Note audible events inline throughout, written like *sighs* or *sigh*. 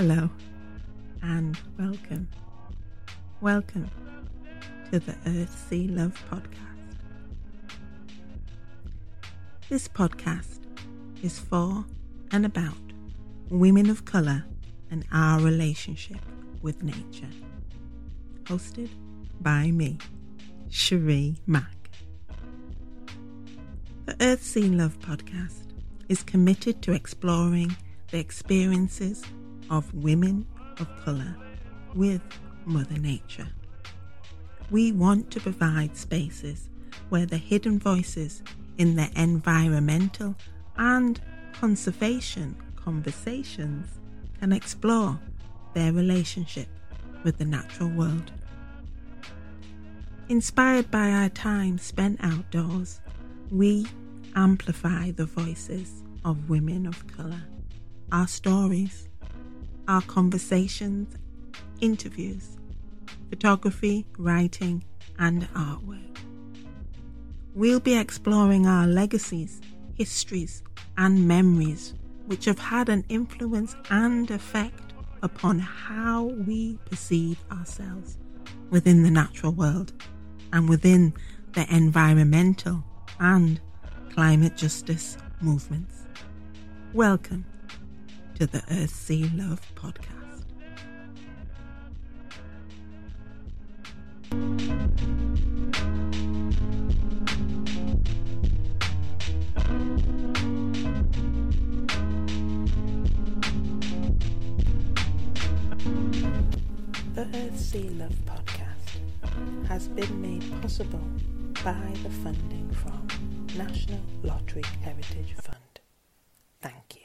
Hello and welcome. Welcome to the Earth Sea Love podcast. This podcast is for and about women of colour and our relationship with nature. Hosted by me, Cherie Mack. The Earth Sea Love podcast is committed to exploring the experiences of women of colour with Mother Nature. We want to provide spaces where the hidden voices in the environmental and conservation conversations can explore their relationship with the natural world. Inspired by our time spent outdoors, we amplify the voices of women of colour, our stories, our conversations, interviews, photography, writing, and artwork. We'll be exploring our legacies, histories, and memories which have had an influence and effect upon how we perceive ourselves within the natural world and within the environmental and climate justice movements. Welcome to the Earth Sea Love podcast. The Earth Sea Love podcast has been made possible by the funding from National Lottery Heritage Fund. Thank you.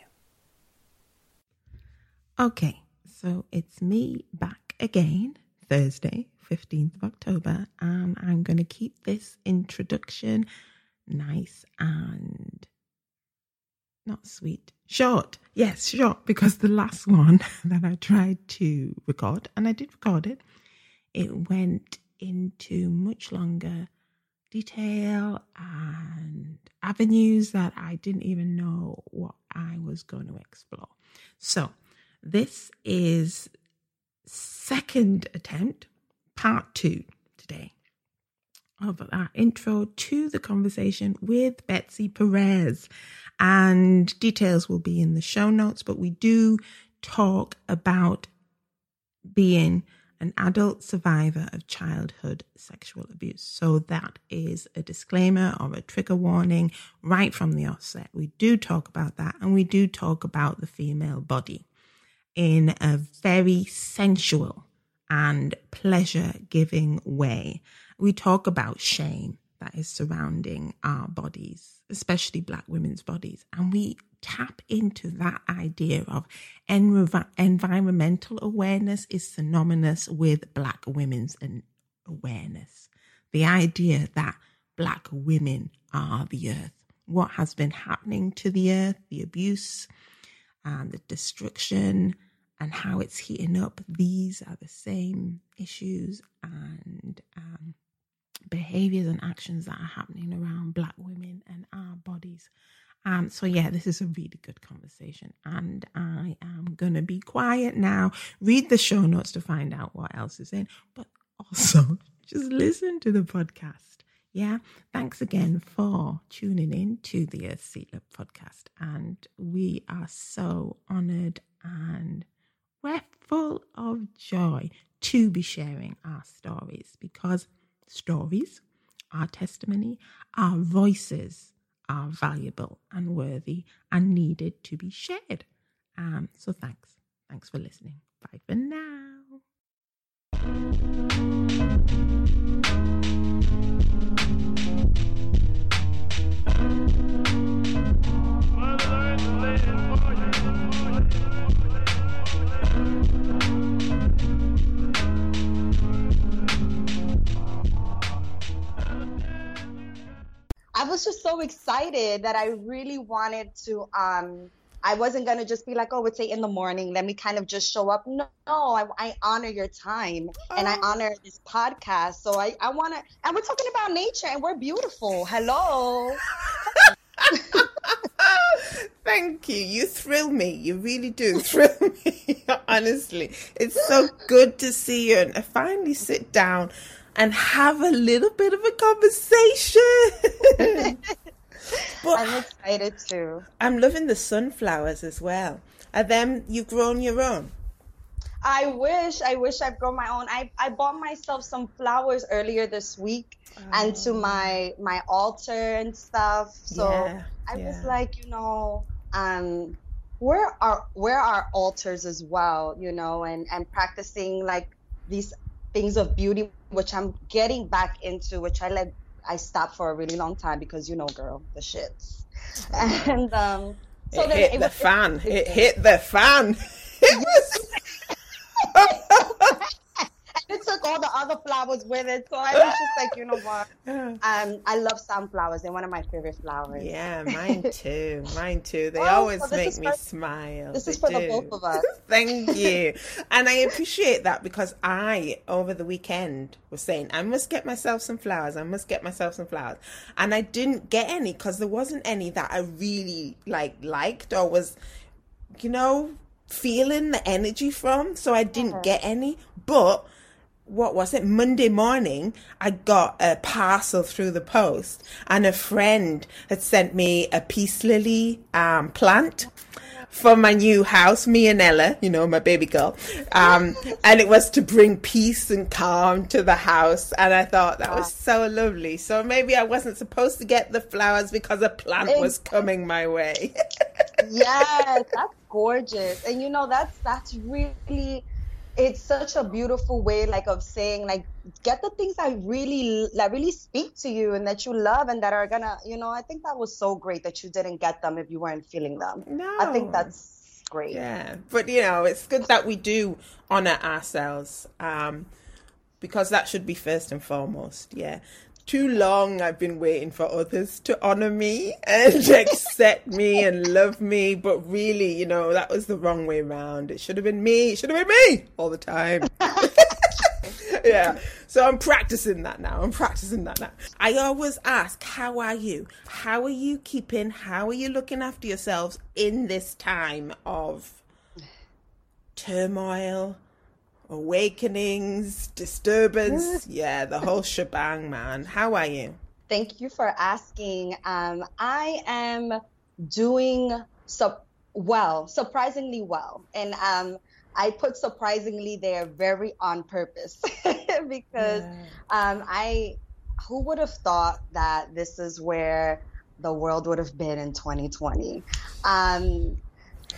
Okay, so it's me back again, Thursday, 15th of October, and I'm going to keep this introduction nice and not sweet, short. Yes, short, because the last one *laughs* that I tried to record, and I did record it, it went into much longer detail and avenues that I didn't even know what I was going to explore. So, this is second attempt, part 2 today of our intro to the conversation with Betsy Perez. And details will be in the show notes, but we do talk about being an adult survivor of childhood sexual abuse. So that is a disclaimer or a trigger warning right from the offset. We do talk about that and we do talk about the female body in a very sensual and pleasure giving way. We talk about shame that is surrounding our bodies, especially Black women's bodies, and we tap into that idea of env- environmental awareness is synonymous with Black women's awareness. The idea that Black women are the earth. What has been happening to the earth, the abuse, and the destruction, and how it's heating up. These are the same issues and um, behaviors and actions that are happening around Black women and our bodies. Um, so yeah, this is a really good conversation, and I am gonna be quiet now. Read the show notes to find out what else is in, but also *laughs* just listen to the podcast. Yeah, thanks again for tuning in to the Earth Sea Love podcast, and we are so honored and we're full of joy to be sharing our stories because stories, our testimony, our voices are valuable and worthy and needed to be shared. Um, so thanks. Thanks for listening. Bye for now. Was just so excited that I really wanted to um I wasn't gonna just be like, oh, it's eight in the morning. Let me kind of just show up. No, I, I honor your time oh. and I oh. honor this podcast. So I, I wanna and we're talking about nature and we're beautiful. Hello. *laughs* Thank you. You thrill me. You really do thrill me. *laughs* Honestly, it's so good to see you and finally sit down and have a little bit of a conversation. but *laughs* I'm excited too. I'm loving the sunflowers as well. Are them you've grown your own? I wish, I wish I've grown my own. I, I bought myself some flowers earlier this week oh. and to my my altar and stuff. So yeah, I yeah. was like, you know, um, where are where are altars as well, you know, and and practicing like these things of beauty, which I'm getting back into, which I like I stopped for a really long time because you know, girl, the shits. *laughs* And um, so it hit it the was, fan. It, it, hit the fan. *laughs* It was *laughs* it took all the other flowers with it. So I was just like, you know what? *laughs* Um, I love sunflowers. They're one of my favorite flowers. Yeah, mine *laughs* too. Mine too. They oh, always so make me for, smile. This they is for do. the both of us. *laughs* Thank you. and I appreciate that because I, over the weekend, was saying, I must get myself some flowers. I must get myself some flowers. And I didn't get any because there wasn't any that I really like liked or was, you know, feeling the energy from. So I didn't uh-huh. get any. But what was it? Monday morning i got a parcel through the post and a friend had sent me a peace lily um, plant for my new house me and ella you know my baby girl. Um, and it was to bring peace and calm to the house and i thought that was so lovely. So maybe i wasn't supposed to get the flowers because a plant was coming my way. *laughs* Yes that's gorgeous. And you know that's that's really it's such a beautiful way like of saying like get the things that really that really speak to you and that you love and that are gonna you know i think that was so great that you didn't get them if you weren't feeling them. No i think that's great. Yeah but you know it's good that we do honor ourselves um because that should be first and foremost yeah too long I've been waiting for others to honor me and *laughs* accept me and love me. But really, you know, that was the wrong way around. It should have been me. It should have been me all the time. *laughs* yeah. So I'm practicing that now. I'm practicing that now. I always ask, how are you? How are you keeping? How are you looking after yourselves in this time of turmoil, awakenings, disturbance. yeah, the whole shebang, man. How are you? Thank you for asking. Um, I am doing so well, surprisingly well. And um, I put surprisingly there very on purpose *laughs* because yeah. um, I, who would have thought that this is where the world would have been in 2020? Um,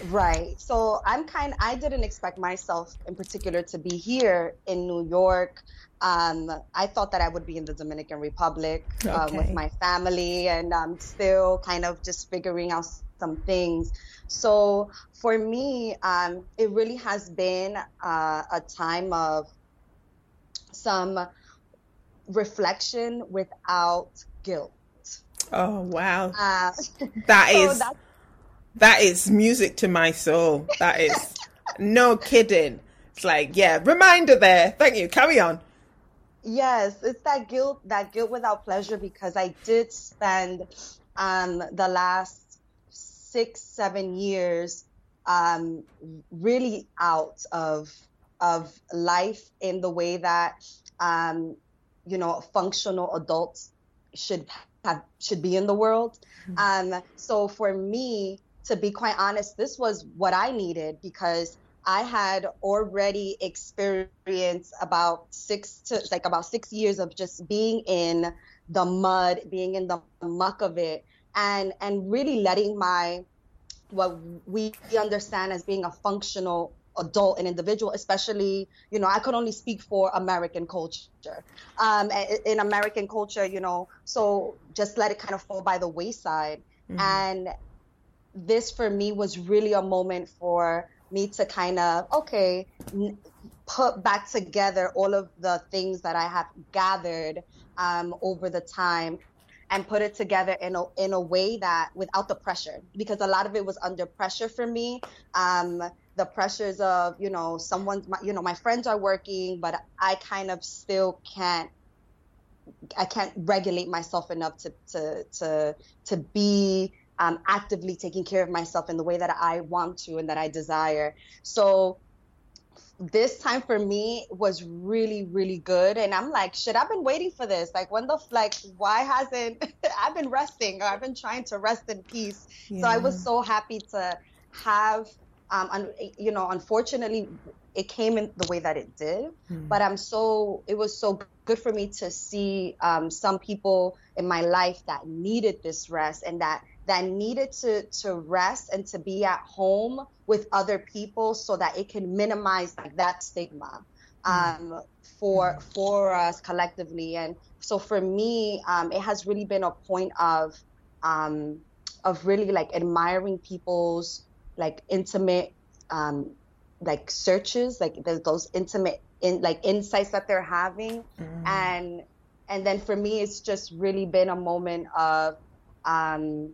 Right. So I'm kind I didn't expect myself in particular to be here in New York. Um, I thought that I would be in the Dominican Republic okay. um, with my family, and I'm still kind of just figuring out some things. So for me, um, it really has been uh, a time of some reflection without guilt. Oh wow, uh, *laughs* that so is that is music to my soul. That is no kidding. It's like, yeah, reminder there. Thank you. Carry on. Yes, it's that guilt, that guilt without pleasure because I did spend um, the last six, seven years um, really out of of life in the way that um, you know functional adults should have should be in the world. Mm-hmm. Um, so for me, to be quite honest, this was what I needed because I had already experienced about six to like about six years of just being in the mud, being in the muck of it, and and really letting my what we understand as being a functional adult and individual, especially, you know, I could only speak for American culture. Um, in American culture, you know, so just let it kind of fall by the wayside. Mm-hmm. And this for me was really a moment for me to kind of okay n- put back together all of the things that I have gathered um, over the time and put it together in a in a way that without the pressure because a lot of it was under pressure for me. Um, the pressures of you know someone's my, you know my friends are working but I kind of still can't I can't regulate myself enough to to to to be um, actively taking care of myself in the way that I want to and that I desire. So this time for me was really really good and i'm like shit i've been waiting for this like when the like why hasn't *laughs* i've been resting or i've been trying to rest in peace yeah. so i was so happy to have um un, you know unfortunately it came in the way that it did mm. but i'm so it was so good for me to see um, some people in my life that needed this rest and that that needed to to rest and to be at home with other people so that it can minimize like that stigma mm-hmm. um, for for us collectively and so for me um, it has really been a point of um, of really like admiring people's like intimate um, like searches like those intimate in like insights that they're having mm. and and then for me it's just really been a moment of um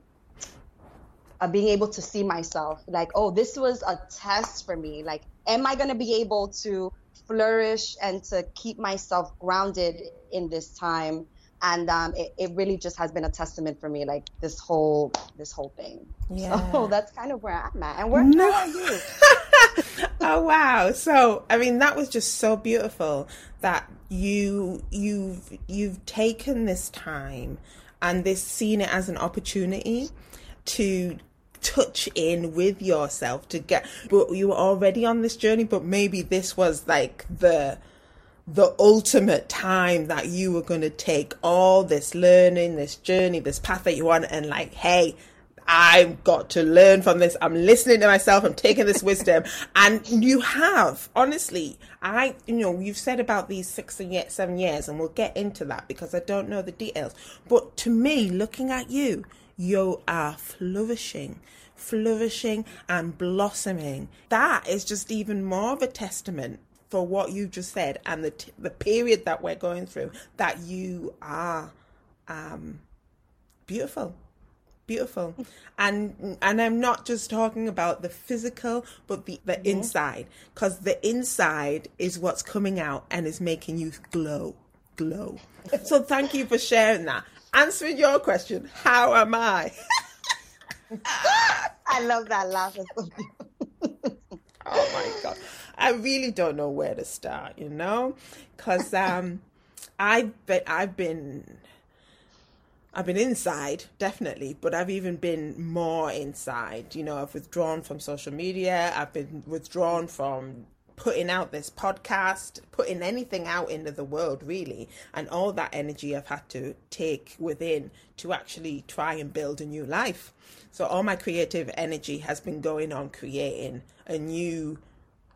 uh, being able to see myself. Like oh this was a test for me. Like am i going to be able to flourish and to keep myself grounded in this time? And um, it, it, really just has been a testament for me like this whole this whole thing. Yeah. so that's kind of where i'm at. And where no. are you? *laughs* Oh wow. So i mean that was just so beautiful that you you've you've taken this time and this seen it as an opportunity to touch in with yourself to get but you were already on this journey but maybe this was like the the ultimate time that you were going to take all this learning this journey this path that you want and like hey I've got to learn from this. I'm listening to myself. I'm taking this wisdom. *laughs* And you have, honestly, I, you know, you've said about these six and yet seven years, and we'll get into that because I don't know the details. But to me, looking at you, you are flourishing flourishing and blossoming. That is just even more of a testament for what you just said and the t- the period that we're going through that you are um, beautiful beautiful *laughs* and and i'm not just talking about the physical but the the mm-hmm. inside because the inside is what's coming out and is making you glow glow *laughs* so thank you for sharing that answering your question how am i *laughs* I love that laugh. oh my god, I really don't know where to start. You know, because um, I've been I've been I've been inside, definitely, but I've even been more inside. You know, I've withdrawn from social media. I've been withdrawn from putting out this podcast, putting anything out into the world, really. And all that energy I've had to take within to actually try and build a new life. So all my creative energy has been going on creating a new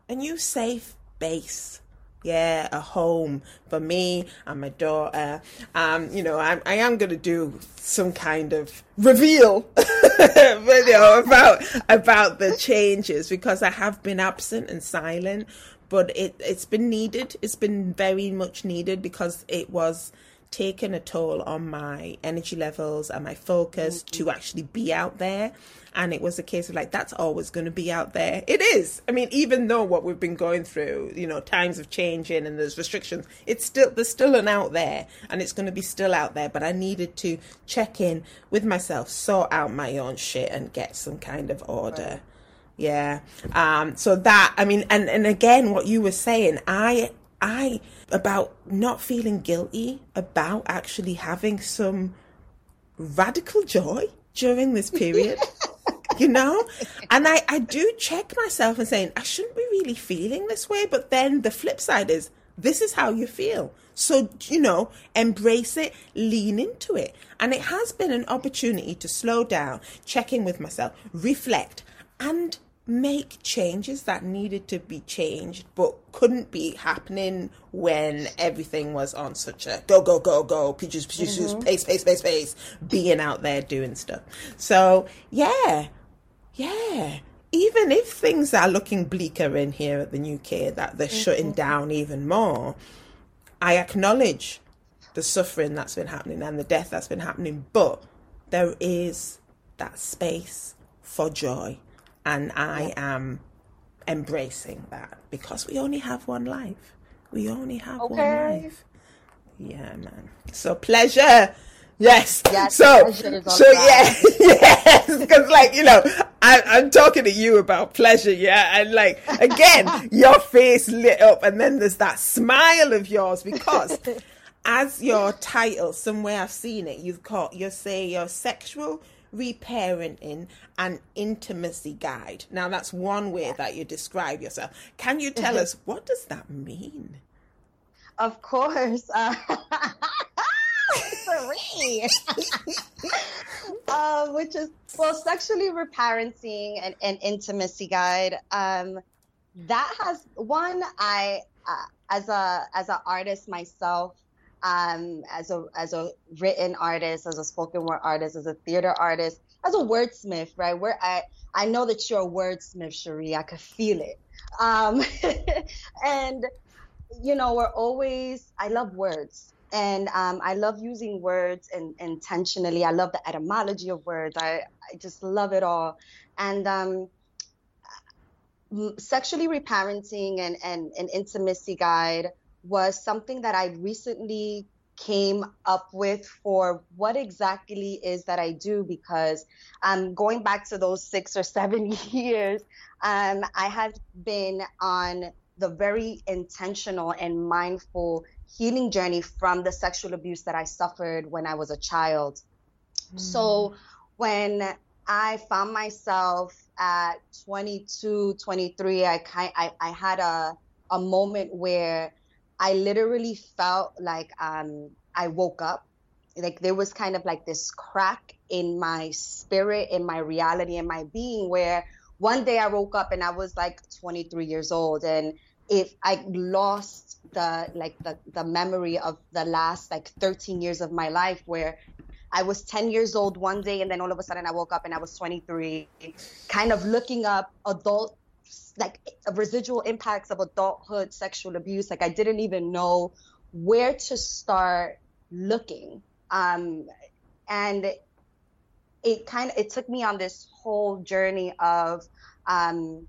a new safe base. Yeah, a home for me and my daughter. Um, you know, I'm, I am going to do some kind of reveal *laughs* video about about the changes because I have been absent and silent, but it it's been needed. It's been very much needed because it was taken a toll on my energy levels and my focus mm-hmm. to actually be out there. And it was a case of like, that's always going to be out there. It is. I mean, even though what we've been going through, you know, times of changing and there's restrictions, it's still, there's still an out there and it's going to be still out there. But I needed to check in with myself, sort out my own shit and get some kind of order. Right. Yeah. Um, so that, I mean, and, and again, what you were saying, I, I about not feeling guilty about actually having some radical joy during this period. *laughs* you know? And I, I do check myself and saying, I shouldn't be really feeling this way. But then the flip side is, this is how you feel. So, you know, embrace it, lean into it. And it has been an opportunity to slow down, check in with myself, reflect, and make changes that needed to be changed but couldn't be happening when everything was on such a go go go go mm-hmm. pace pace pace pace being out there doing stuff so yeah yeah even if things are looking bleaker in here at the new kid that they're mm-hmm. shutting down even more i acknowledge the suffering that's been happening and the death that's been happening but there is that space for joy and I am embracing that because we only have one life. We only have okay. one life. Yeah, man. So pleasure Yes. yes. So, so yeah, *laughs* yes, because like you know, I, I'm talking to you about pleasure, yeah, and like again, *laughs* your face lit up, and then there's that smile of yours because *laughs* as your title, somewhere I've seen it, you've got you say you're sexual reparenting and intimacy guide. Now that's one way that you describe yourself. Can you tell us what does that mean? Of course. *laughs* Uh, *laughs* uh, which is well, sexually reparenting and, and intimacy guide. Um, that has one. I uh, as a as an artist myself, um, as a as a written artist, as a spoken word artist, as a theater artist, as a wordsmith, right? Where I I know that you're a wordsmith, Cherie. I could feel it. Um, *laughs* and you know, we're always I love words and um, I love using words and intentionally. I love the etymology of words. I, I just love it all. And um, sexually reparenting and, and an intimacy guide was something that I recently came up with for what exactly is that I do because um, going back to those six or seven *laughs* years, um, I have been on the very intentional and mindful healing journey from the sexual abuse that I suffered when I was a child. Mm. So when I found myself at 22, 23, I, I, I had a, a moment where I literally felt like um, I woke up. Like there was kind of like this crack in my spirit, in my reality, in my being, where one day I woke up and I was like 23 years old. And if I lost the like the, the memory of the last like 13 years of my life where I was 10 years old one day and then all of a sudden I woke up and I was 23 kind of looking up adult like residual impacts of adulthood sexual abuse like I didn't even know where to start looking um and it kind of it took me on this whole journey of um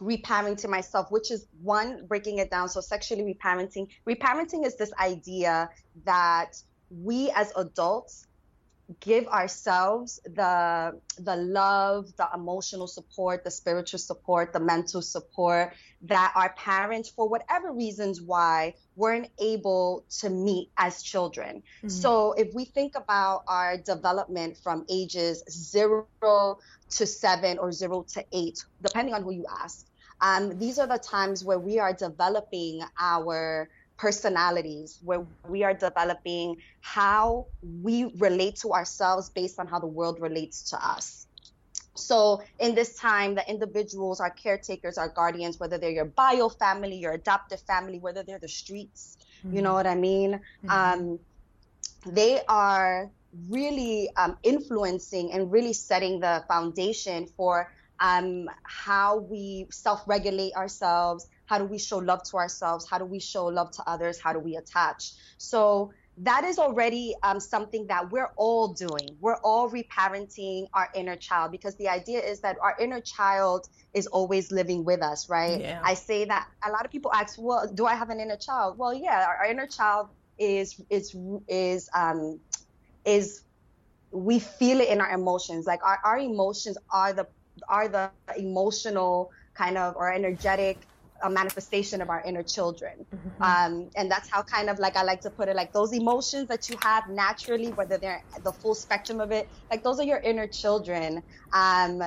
reparenting myself, which is one, breaking it down. So, sexually reparenting. Reparenting is this idea that we as adults give ourselves the the love the emotional support the spiritual support the mental support that our parents for whatever reasons why weren't able to meet as children mm-hmm. so if we think about our development from ages 0 to 7 or 0 to 8 depending on who you ask um, these are the times where we are developing our personalities, where we are developing how we relate to ourselves based on how the world relates to us. So, in this time, the individuals, our caretakers, our guardians, whether they're your bio family, your adoptive family, whether they're the streets, mm-hmm. you know what I mean? Mm-hmm. Um, they are really um, influencing and really setting the foundation for um, how we self regulate ourselves, how do we show love to ourselves, how do we show love to others, how do we attach. So that is already um, something that we're all doing. We're all reparenting our inner child because the idea is that our inner child is always living with us, right? Yeah. I say that a lot of people ask, well, do I have an inner child? Well, yeah, our, our inner child is is is um is we feel it in our emotions. Like our, our emotions are the are the emotional kind of or energetic a manifestation of our inner children. Mm-hmm. Um, and that's how kind of like I like to put it like those emotions that you have naturally, whether they're the full spectrum of it, like those are your inner children. Um,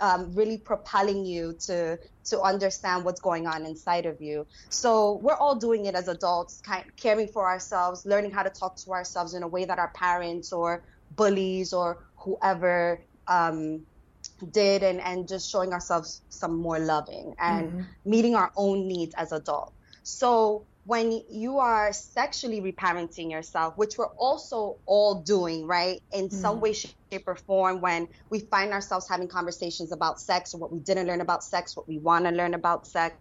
um, really propelling you to to understand what's going on inside of you. So we're all doing it as adults, kind of caring for ourselves, learning how to talk to ourselves in a way that our parents or bullies or whoever um, did and, and just showing ourselves some more loving and mm-hmm. meeting our own needs as adults. So when you are sexually reparenting yourself, which we're also all doing, right, in mm-hmm. some way, shape, or form, when we find ourselves having conversations about sex or what we didn't learn about sex, what we want to learn about sex,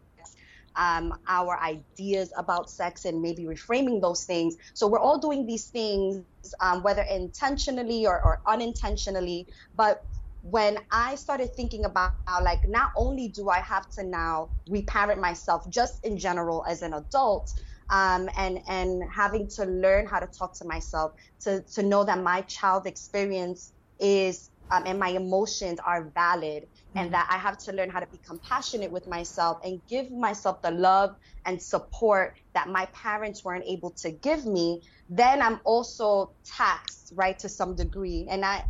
um, our ideas about sex, and maybe reframing those things. So we're all doing these things, um, whether intentionally or, or unintentionally, but when I started thinking about how, like, not only do I have to now reparent myself just in general as an adult, um, and and having to learn how to talk to myself to to know that my child experience is um, and my emotions are valid mm-hmm. and that I have to learn how to be compassionate with myself and give myself the love and support that my parents weren't able to give me, then I'm also taxed, right, to some degree. And I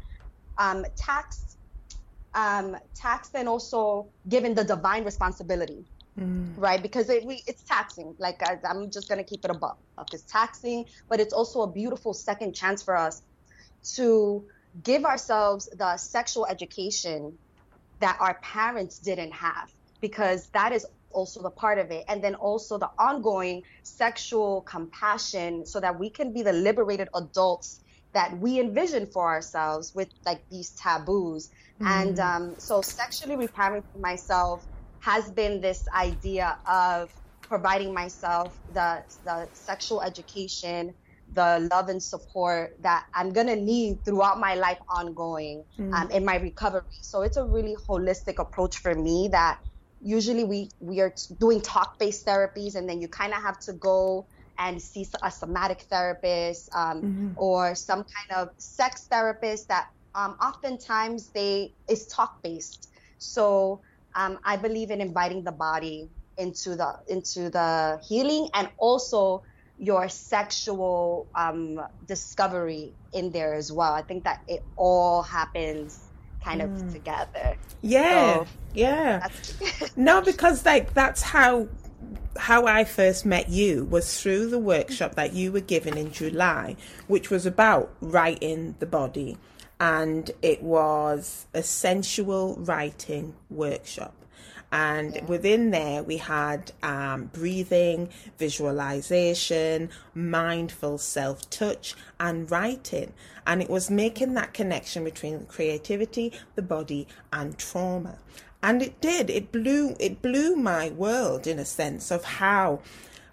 um, taxed, um, taxed and also given the divine responsibility. Mm. Right, because it, we, it's taxing. Like I, am just gonna keep it above. It's taxing, but it's also a beautiful second chance for us to give ourselves the sexual education that our parents didn't have because that is also the part of it and then also the ongoing sexual compassion so that we can be the liberated adults that we envision for ourselves with like these taboos mm. and um, so sexually reparenting myself has been this idea of providing myself the the sexual education the love and support that I'm gonna need throughout my life ongoing mm. um, in my recovery. So it's a really holistic approach for me that usually we we are doing talk based therapies and then you kind of have to go and see a somatic therapist um, mm-hmm. or some kind of sex therapist that um, oftentimes they is talk based. So um, I believe in inviting the body into the into the healing and also your sexual um, discovery in there as well. I think that it all happens kind of mm. together. Yeah, so, yeah. no, because like that's how how I first met you was through the workshop that you were given in July, which was about writing the body, and it was a sensual writing workshop. And yeah. within there, we had um, breathing, visualization, mindful self touch, and writing. And it was making that connection between creativity, the body, and trauma. And it did. It blew. It blew my world in a sense of how,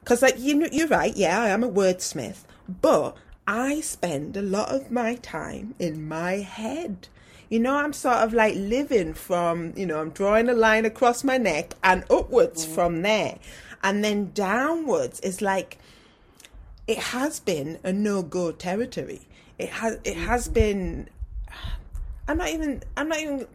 because like you, you're right. Yeah, I am a wordsmith, but I spend a lot of my time in my head you know, I'm sort of like living from, you know, I'm drawing a line across my neck and upwards mm. from there. And then downwards is like, it has been a no go territory. It has, it has mm-hmm. been, I'm not even, I'm not even,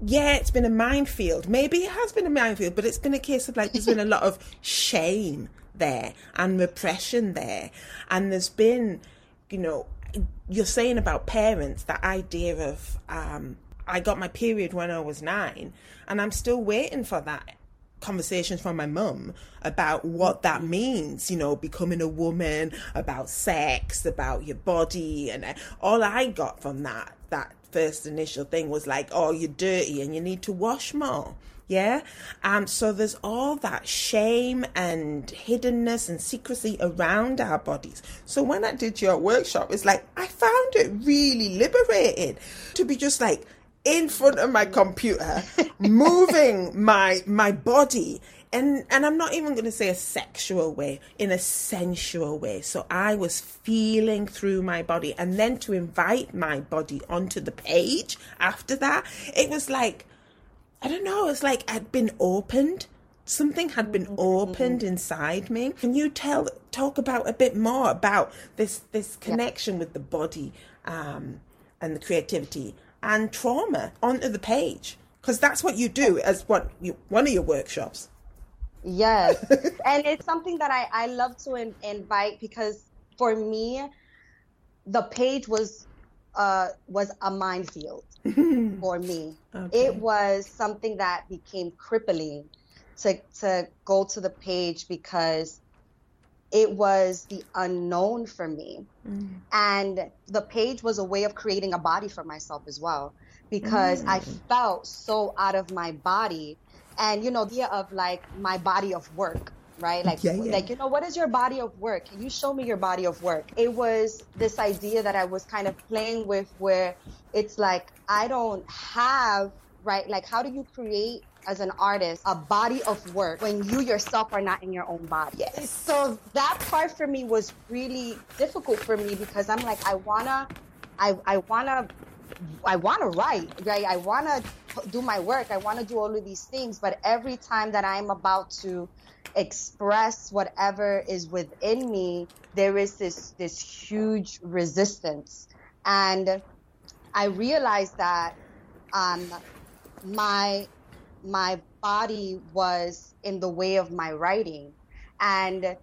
yeah, it's been a minefield. Maybe it has been a minefield, but it's been a case of like, there's been a lot of shame there and repression there. And there's been, you know, you're saying about parents, that idea of um, I got my period when I was nine, and I'm still waiting for that conversations from my mum about what that means, you know, becoming a woman, about sex, about your body, and all I got from that that first initial thing was like, oh, you're dirty and you need to wash more. Yeah. Um, so there's all that shame and hiddenness and secrecy around our bodies. So when I did your workshop, it's like I found it really liberating to be just like in front of my computer, *laughs* moving my my body and and I'm not even going to say a sexual way, in a sensual way. So I was feeling through my body, and then to invite my body onto the page after that, it was like I don't know, it's like I'd been opened. Something had been mm-hmm. opened inside me. Can you tell talk about a bit more about this this connection yeah. with the body um, and the creativity and trauma onto the page? Because that's what you do as what you, one of your workshops. Yes, *laughs* and it's something that I I love to in, invite because for me, the page was uh was a minefield *laughs* for me. Okay. It was something that became crippling to to go to the page because it was the unknown for me. Mm. And the page was a way of creating a body for myself as well because mm. I felt so out of my body. And you know, the idea of like my body of work right? Like, yeah, yeah. like you know, what is your body of work? Can you show me your body of work? It was this idea that I was kind of playing with, where it's like I don't have right. Like, how do you create as an artist a body of work when you yourself are not in your own body? Yes. So that part for me was really difficult for me because I'm like, I wanna, I, I wanna I want to write, right? I want to do my work. I want to do all of these things. But every time that I'm about to express whatever is within me, there is this this huge resistance, and I realized that um, my my body was in the way of my writing, and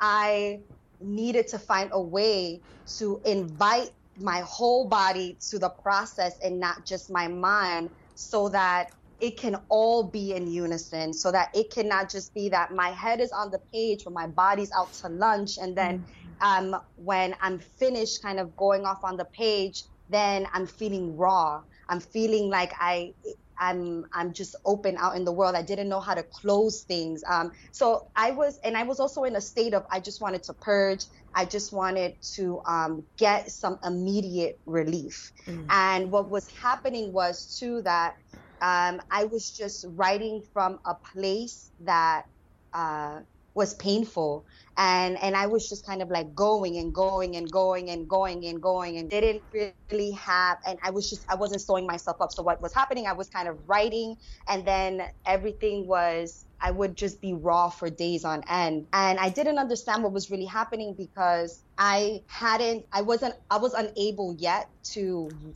I needed to find a way to invite my whole body to the process and not just my mind so that it can all be in unison so that it cannot just be that my head is on the page or my body's out to lunch and then mm-hmm. um, when i'm finished kind of going off on the page then i'm feeling raw i'm feeling like i I'm I'm just open out in the world. I didn't know how to close things. Um, so I was, and I was also in a state of I just wanted to purge. I just wanted to um, get some immediate relief. Mm. And what was happening was too that um, I was just writing from a place that uh, was painful. And and I was just kind of like going and going and going and going and going and didn't really have and I was just I wasn't sewing myself up. So what was happening I was kind of writing and then everything was I would just be raw for days on end. And I didn't understand what was really happening because I hadn't I wasn't I was unable yet to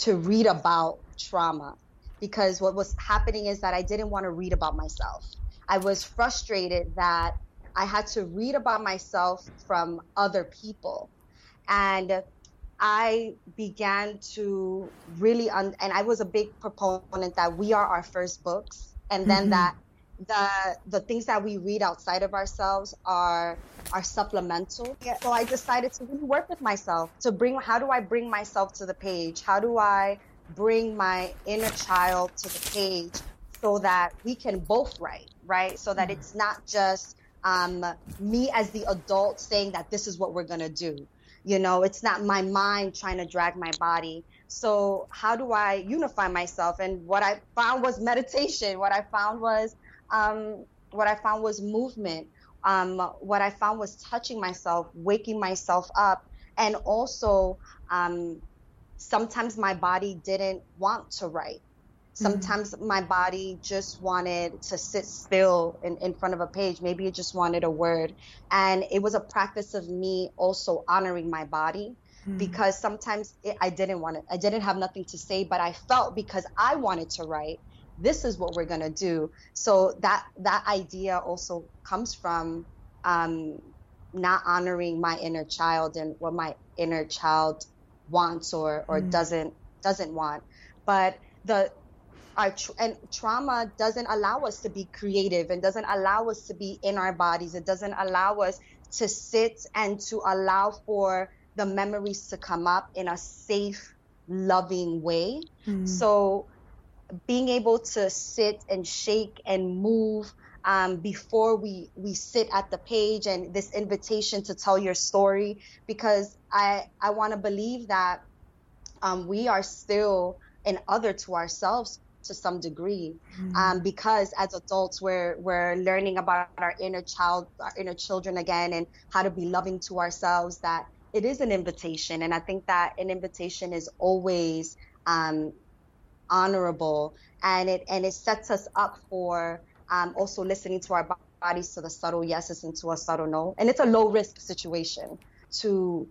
to read about trauma. Because what was happening is that I didn't want to read about myself I was frustrated that I had to read about myself from other people. And I began to really, un- and I was a big proponent that we are our first books, and then mm-hmm. that the the things that we read outside of ourselves are are supplemental. So I decided to really work with myself to bring. How do I bring myself to the page? How do I bring my inner child to the page so that we can both write, right? So that it's not just um, me as the adult saying that this is what we're going to do. You know, it's not my mind trying to drag my body. So, how do I unify myself? And what I found was meditation. What I found was, um, what I found was movement. Um, what I found was touching myself, waking myself up, and also um, sometimes my body didn't want to write. Mm-hmm. Sometimes mm-hmm. my body just wanted to sit still in, in front of a page. Maybe it just wanted a word. And it was a practice of me also honoring my body mm-hmm. because sometimes it, I didn't want it. I didn't have nothing to say, but I felt because I wanted to write, this is what we're going to do. So that, that idea also comes from um, not honoring my inner child and what my inner child wants or, or mm-hmm. doesn't, doesn't want. But the our tr- and trauma doesn't allow us to be creative and doesn't allow us to be in our bodies it doesn't allow us to sit and to allow for the memories to come up in a safe loving way mm. so being able to sit and shake and move um, before we we sit at the page and this invitation to tell your story because I I want to believe that um, we are still an other to ourselves to some degree. Mm-hmm. um, because as adults we're we're learning about our inner child our inner children again and how to be loving to ourselves that it is an invitation. And i think that an invitation is always um, honorable. And it and it sets us up for um, also listening to our bodies to the subtle yeses and to a subtle no. And it's a low risk situation to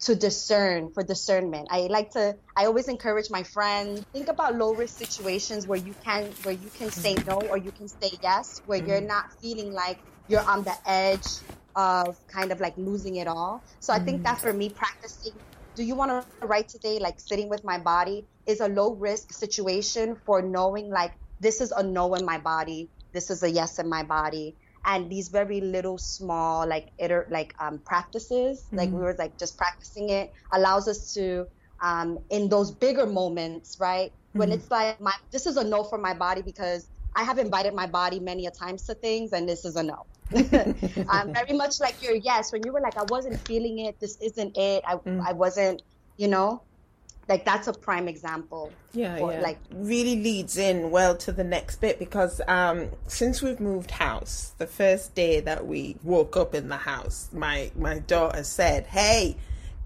to discern for discernment. I like to I always encourage my friends think about low risk situations where you can where you can say no or you can say yes where you're mm-hmm. not feeling like you're on the edge of kind of like losing it all. So I think that mm-hmm. for me practicing do you want to write today like sitting with my body is a low risk situation for knowing like this is a no in my body, this is a yes in my body and these very little small like iter- like um, practices mm-hmm. like we mm-hmm. were like just practicing it allows us to um, in those bigger moments right mm-hmm. when it's like my this is a no for my body because i have invited my body many a times to things and this is a no *laughs* um, very much like your yes when you were like i wasn't feeling it this isn't it i, mm. I wasn't you know like that's a prime example yeah, yeah like really leads in well to the next bit because um since we've moved house the first day that we woke up in the house my my daughter said hey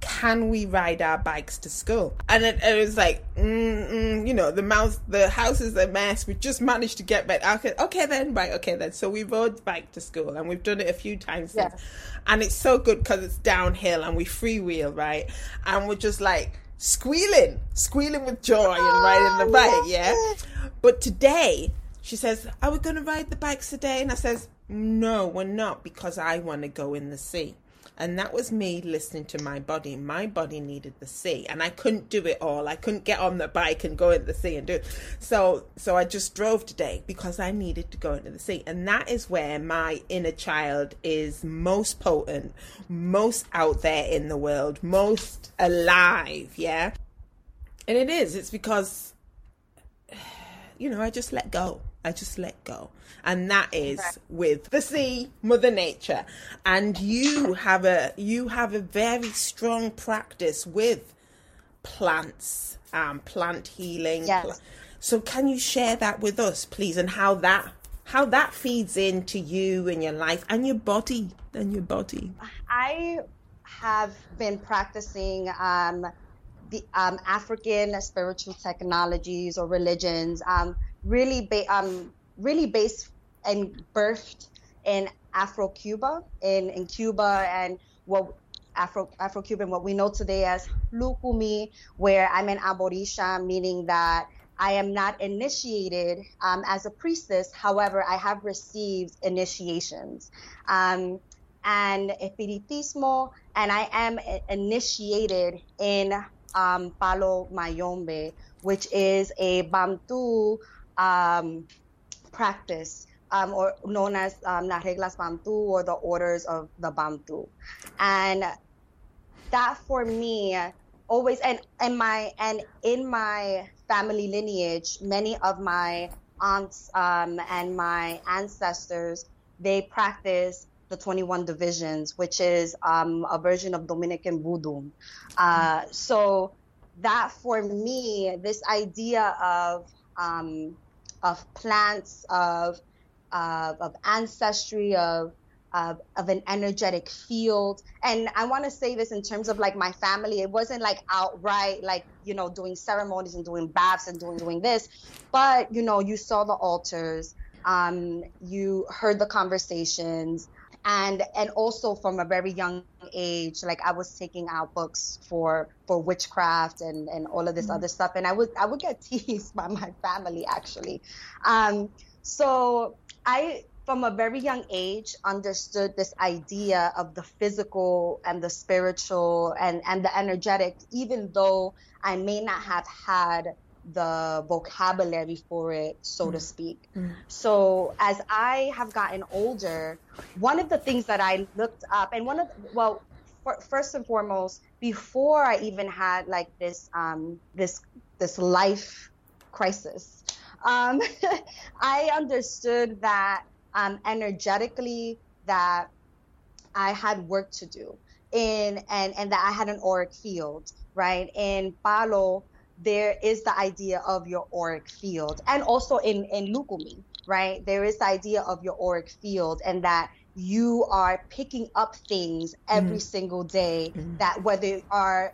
can we ride our bikes to school? And it, it was like, mm, you know, the mouse, the house is a mess. We just managed to get back. Okay, okay then, right, okay then. So we rode bike to school, and we've done it a few times since. And it's so good because it's downhill and we freewheel, right? And we're just like squealing, squealing with joy and oh, riding the bike, yeah. But today, she says, "Are we going to ride the bikes today?" And I says, "No, we're not because I want to go in the sea." And that was me listening to my body. My body needed the sea, and I couldn't do it all. I couldn't get on the bike and go into the sea and do it. So, so I just drove today because I needed to go into the sea, and that is where my inner child is most potent, most out there in the world, most alive. Yeah, and it is. It's because *sighs* you know I just let go. I just let go. And that is with the sea, Mother Nature. And you have a you have a very strong practice with plants, um, plant healing. Yes. So can you share that with us, please, and how that how that feeds into you and your life and your body and your body? I have been practicing um, the um, African spiritual technologies or religions. Um, really ba- um really based and birthed in Afro Cuba in in Cuba and what Afro Afro Cuban what we know today as Lukumi, where I'm an Aborisha, meaning that I am not initiated um, as a priestess. However, I have received initiations. Um, and Espiritismo, and I am initiated in um, Palo Mayombe, which is a Bantu um, practice um, or known as um, las reglas Bantu or the orders of the Bantu. And that for me always and and my and in my family lineage, many of my aunts um, and my ancestors they practice the 21 divisions, which is um, a version of Dominican voodoo. Uh, so that for me, this idea of um, of plants, of of, of ancestry, of, of of an energetic field. And I want to say this in terms of like my family. It wasn't like outright like you know doing ceremonies and doing baths and doing doing this, but you know you saw the altars, um, you heard the conversations and and also from a very young age like i was taking out books for for witchcraft and and all of this mm-hmm. other stuff and i would i would get *laughs* teased by my family actually um so i from a very young age understood this idea of the physical and the spiritual and and the energetic even though i may not have had the vocabulary for it, so mm. to speak. Mm. So as I have gotten older, one of the things that I looked up, and one of well, for, first and foremost, before I even had like this um, this this life crisis, um, *laughs* I understood that um, energetically that I had work to do in and and that I had an auric field, right? In Palo, there is the idea of your auric field. And also in in lukumi right? There is the idea of your auric field and that you are picking up things every mm single day mm that whether are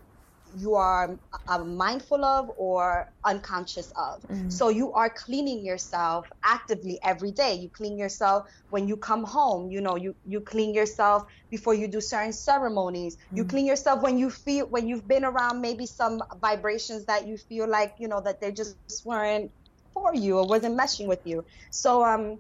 you are uh, mindful of or unconscious of. Mm-hmm. So you are cleaning yourself actively every day. You clean yourself when you come home. You know, you you clean yourself before you do certain ceremonies. Mm-hmm. You clean yourself when you feel when you've been around maybe some vibrations that you feel like you know that they just weren't for you or wasn't meshing with you. So um,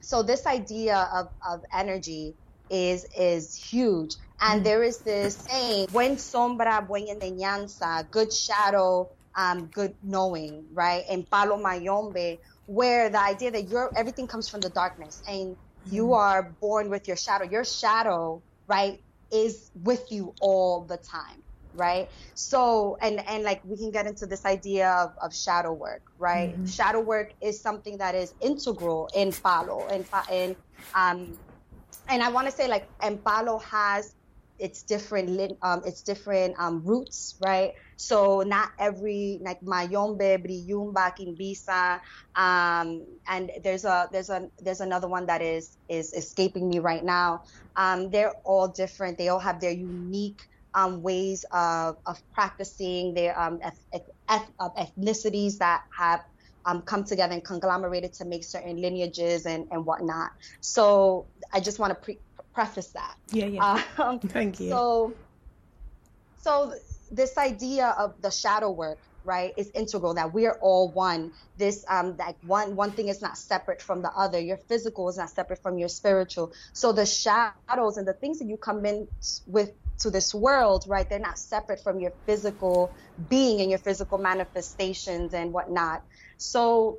so this idea of of energy is is huge. And mm. there is this saying, buen sombra, buena enseñanza, good shadow, um, good knowing, right? In Palo Mayombe, where the idea that your everything comes from the darkness and you mm. are born with your shadow. Your shadow, right, is with you all the time, right? So, and and like we can get into this idea of, of shadow work, right? Mm-hmm. Shadow work is something that is integral in Palo, and in um, and I want to say like Empalo has its different um, its different um, roots, right? So not every like Mayombe, Briyumba, Kimbisa, um, and there's a there's a there's another one that is is escaping me right now. Um, they're all different. They all have their unique um, ways of, of practicing their um, eth- eth- ethnicities that have um, come together and conglomerated to make certain lineages and, and whatnot. So I just want to pre- preface that. Yeah, yeah. Um, *laughs* Thank you. So, so this idea of the shadow work, right, is integral. That we're all one. This, um, that one one thing is not separate from the other. Your physical is not separate from your spiritual. So the shadows and the things that you come in with to this world, right, they're not separate from your physical being and your physical manifestations and whatnot. So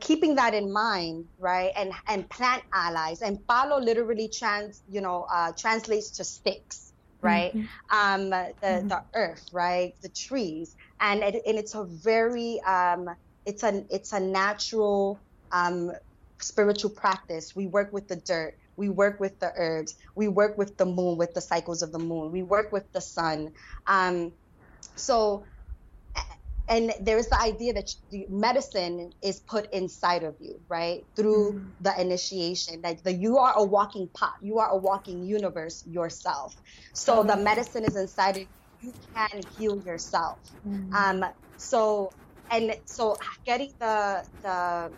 keeping that in mind, right, and and plant allies, and palo literally trans, you know, uh, translates to sticks, right? Mm-hmm. Um, the mm-hmm. the earth, right, the trees, and it, and it's a very um, it's a it's a natural um, spiritual practice. We work with the dirt. We work with the herbs. We work with the moon, with the cycles of the moon. We work with the sun. Um, so and there's the idea that the medicine is put inside of you right through mm. the initiation that the, you are a walking pot you are a walking universe yourself so the medicine is inside of you you can heal yourself mm. um so and so getting the the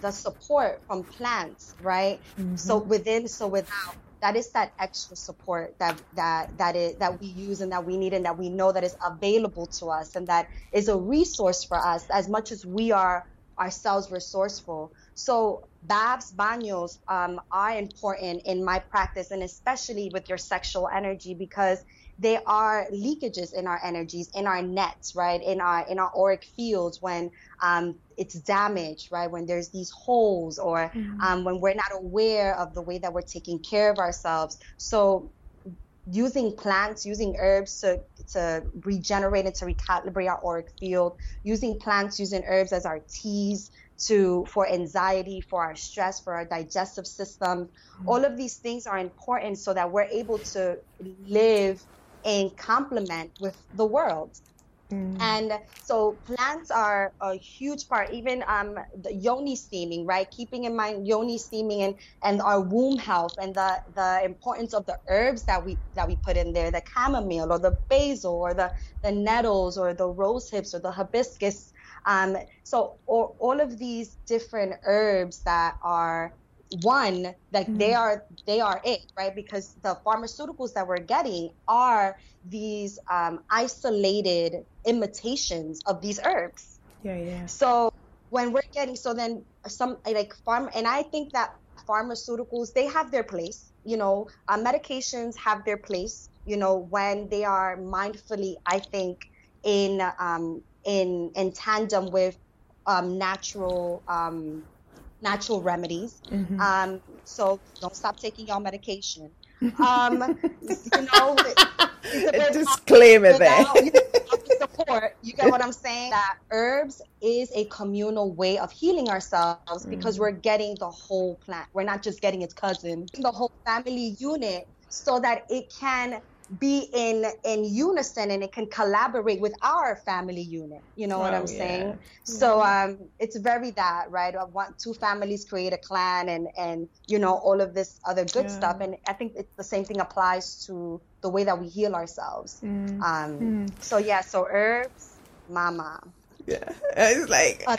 the support from plants right mm-hmm. so within so without that is that extra support that that that is that we use and that we need and that we know that is available to us and that is a resource for us as much as we are ourselves resourceful. So baths, baños um, are important in my practice and especially with your sexual energy because they are leakages in our energies, in our nets, right? In our in our auric fields when um, it's damaged, right? When there's these holes or mm-hmm. um, when we're not aware of the way that we're taking care of ourselves. So using plants, using herbs to to regenerate and to recalibrate our auric field, using plants, using herbs as our teas to for anxiety, for our stress, for our digestive system. Mm-hmm. All of these things are important so that we're able to live in complement with the world. Mm. And so plants are a huge part, even um, the yoni steaming, right? Keeping in mind yoni steaming and, and our womb health and the, the importance of the herbs that we that we put in there, the chamomile or the basil or the, the nettles or the rose hips or the hibiscus. Um, so all, all of these different herbs that are one that mm-hmm. they are they are it right? Because the pharmaceuticals that we're getting are these um, isolated imitations of these herbs. Yeah yeah. So when we're getting so then some like farm and i think that pharmaceuticals they have their place you know uh, medications have their place you know when they are mindfully i think in um in in tandem with um natural um natural remedies. Mm-hmm. Um, so don't stop taking your medication. Um, you know, *laughs* disclaimer there. *laughs* support. You get what I'm saying? That herbs is a communal way of healing ourselves because mm we're getting the whole plant. We're not just getting its cousin, the whole family unit, so that it can be in in unison and it can collaborate with our family unit. You know oh, what i'm yeah. saying? So um it's very that right? I want two families create a clan and and you know all of this other good yeah. stuff. And i think it's the same thing applies to the way that we heal ourselves. Mm. um mm. so yeah so herbs mama. Yeah. It's like uh,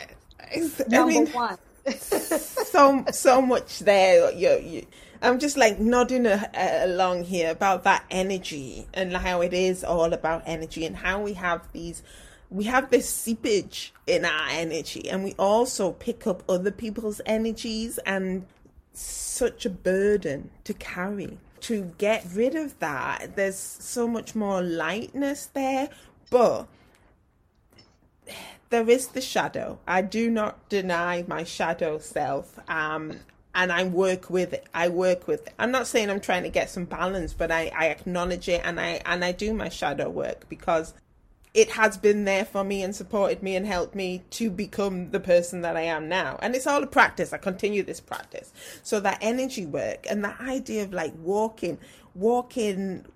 it's, number I mean, one so so much there. You, you I'm just like nodding a, a, along here about that energy and how it is all about energy and how we have these we have this seepage in our energy and we also pick up other people's energies and such a burden to carry. To get rid of that there's so much more lightness there but there is the shadow i do not deny my shadow self um and I work with it. I work with it. I'm not saying I'm trying to get some balance, but I, I acknowledge it and I and I do my shadow work because it has been there for me and supported me and helped me to become the person that I am now. And it's all a practice. I continue this practice. So that energy work and that idea of like walking, walking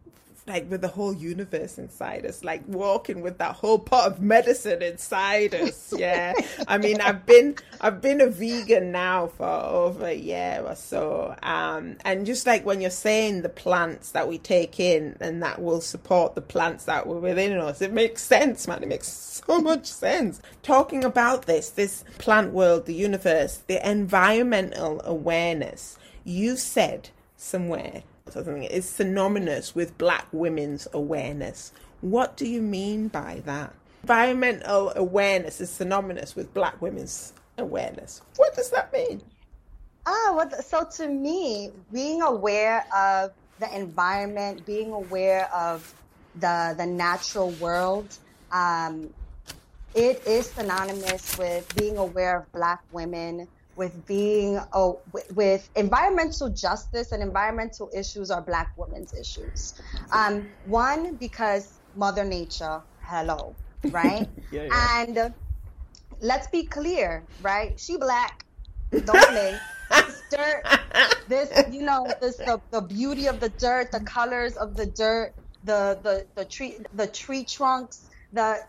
like with the whole universe inside us, like walking with that whole pot of medicine inside us. Yeah. I mean, I've been, I've been a vegan now for over a year or so. Um, and just like when you're saying the plants that we take in and that will support the plants that were within us, it makes sense, man. It makes so much sense. Talking about this, this plant world, the universe, the environmental awareness, you said somewhere something is synonymous with black women's awareness. What do you mean by that? Environmental awareness is synonymous with black women's awareness. What does that mean? Ah, what, so to me, being aware of the environment, being aware of the the natural world, um, it is synonymous with being aware of black women, with being oh, with, with, environmental justice and environmental issues are black women's issues. Um, one because Mother Nature, hello, right? *laughs* yeah, yeah. And uh, let's be clear, right? She black, don't play. this dirt, this you know, this the, the beauty of the dirt, the colors of the dirt, the the the tree the tree trunks, the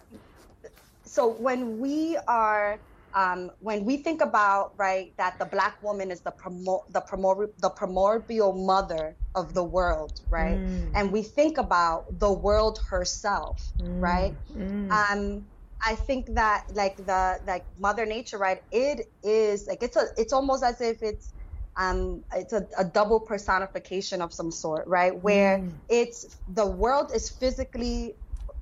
so when we are um, when we think about right that the black woman is the promo- the primor- the primordial mother of the world right mm. and we think about the world herself mm. right mm. um I think that like the like mother nature right it is like it's a it's almost as if it's um it's a, a double personification of some sort right where mm. it's the world is physically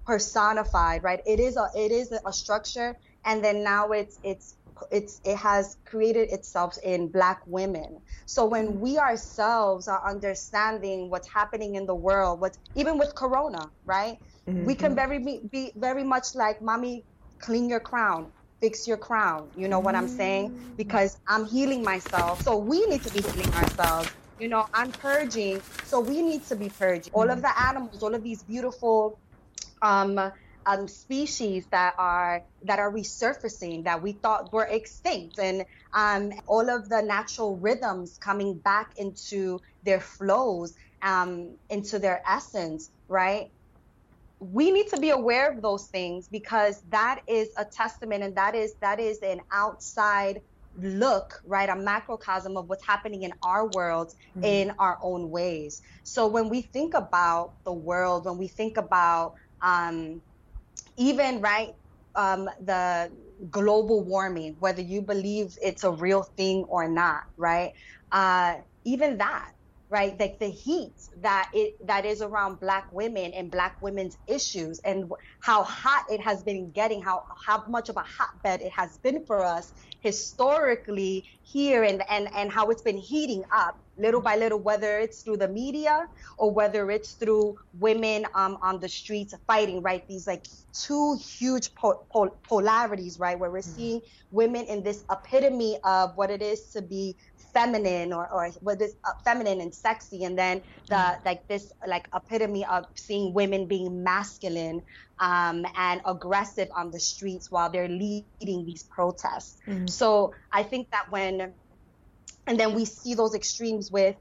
personified right it is a it is a structure and then now it's it's it's it has created itself in black women. So when we ourselves are understanding what's happening in the world what even with corona right? Mm-hmm. we can very be, very much like mommy clean your crown fix your crown. You know what i'm saying? Mm-hmm. because i'm healing myself. So we need to be healing ourselves. You know i'm purging. So we need to be purging. All of the animals all of these beautiful um um, species that are that are resurfacing that we thought were extinct, and um, all of the natural rhythms coming back into their flows, um, into their essence, right? We need to be aware of those things because that is a testament, and that is that is an outside look, right, a macrocosm of what's happening in our world mm-hmm. in our own ways. So when we think about the world, when we think about um, even right um, the global warming, whether you believe it's a real thing or not, right? Uh, even that, right? Like the heat that it that is around Black women and Black women's issues, and how hot it has been getting, how how much of a hotbed it has been for us historically here, and and and how it's been heating up little by little, whether it's through the media or whether it's through women um, on the streets fighting, right? These like two huge pol- pol- polarities, right? Where we're mm-hmm. seeing women in this epitome of what it is to be feminine or, or what is uh, feminine and sexy and then the mm-hmm. like this like epitome of seeing women being masculine um, and aggressive on the streets while they're leading these protests mm-hmm. so i think that when and then we see those extremes with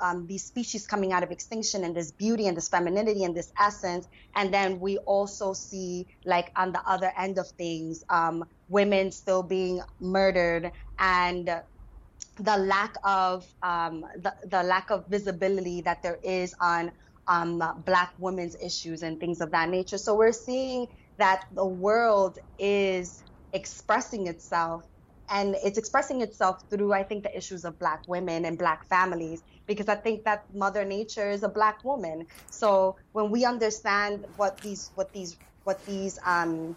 um, these species coming out of extinction and this beauty and this femininity and this essence. And then we also see, like, on the other end of things, um, women still being murdered and the lack of um, the, the lack of visibility that there is on um, black women's issues and things of that nature. So we're seeing that the world is expressing itself and it's expressing itself through i think the issues of black women and black families because i think that mother nature is a black woman. So when we understand what these what these what these um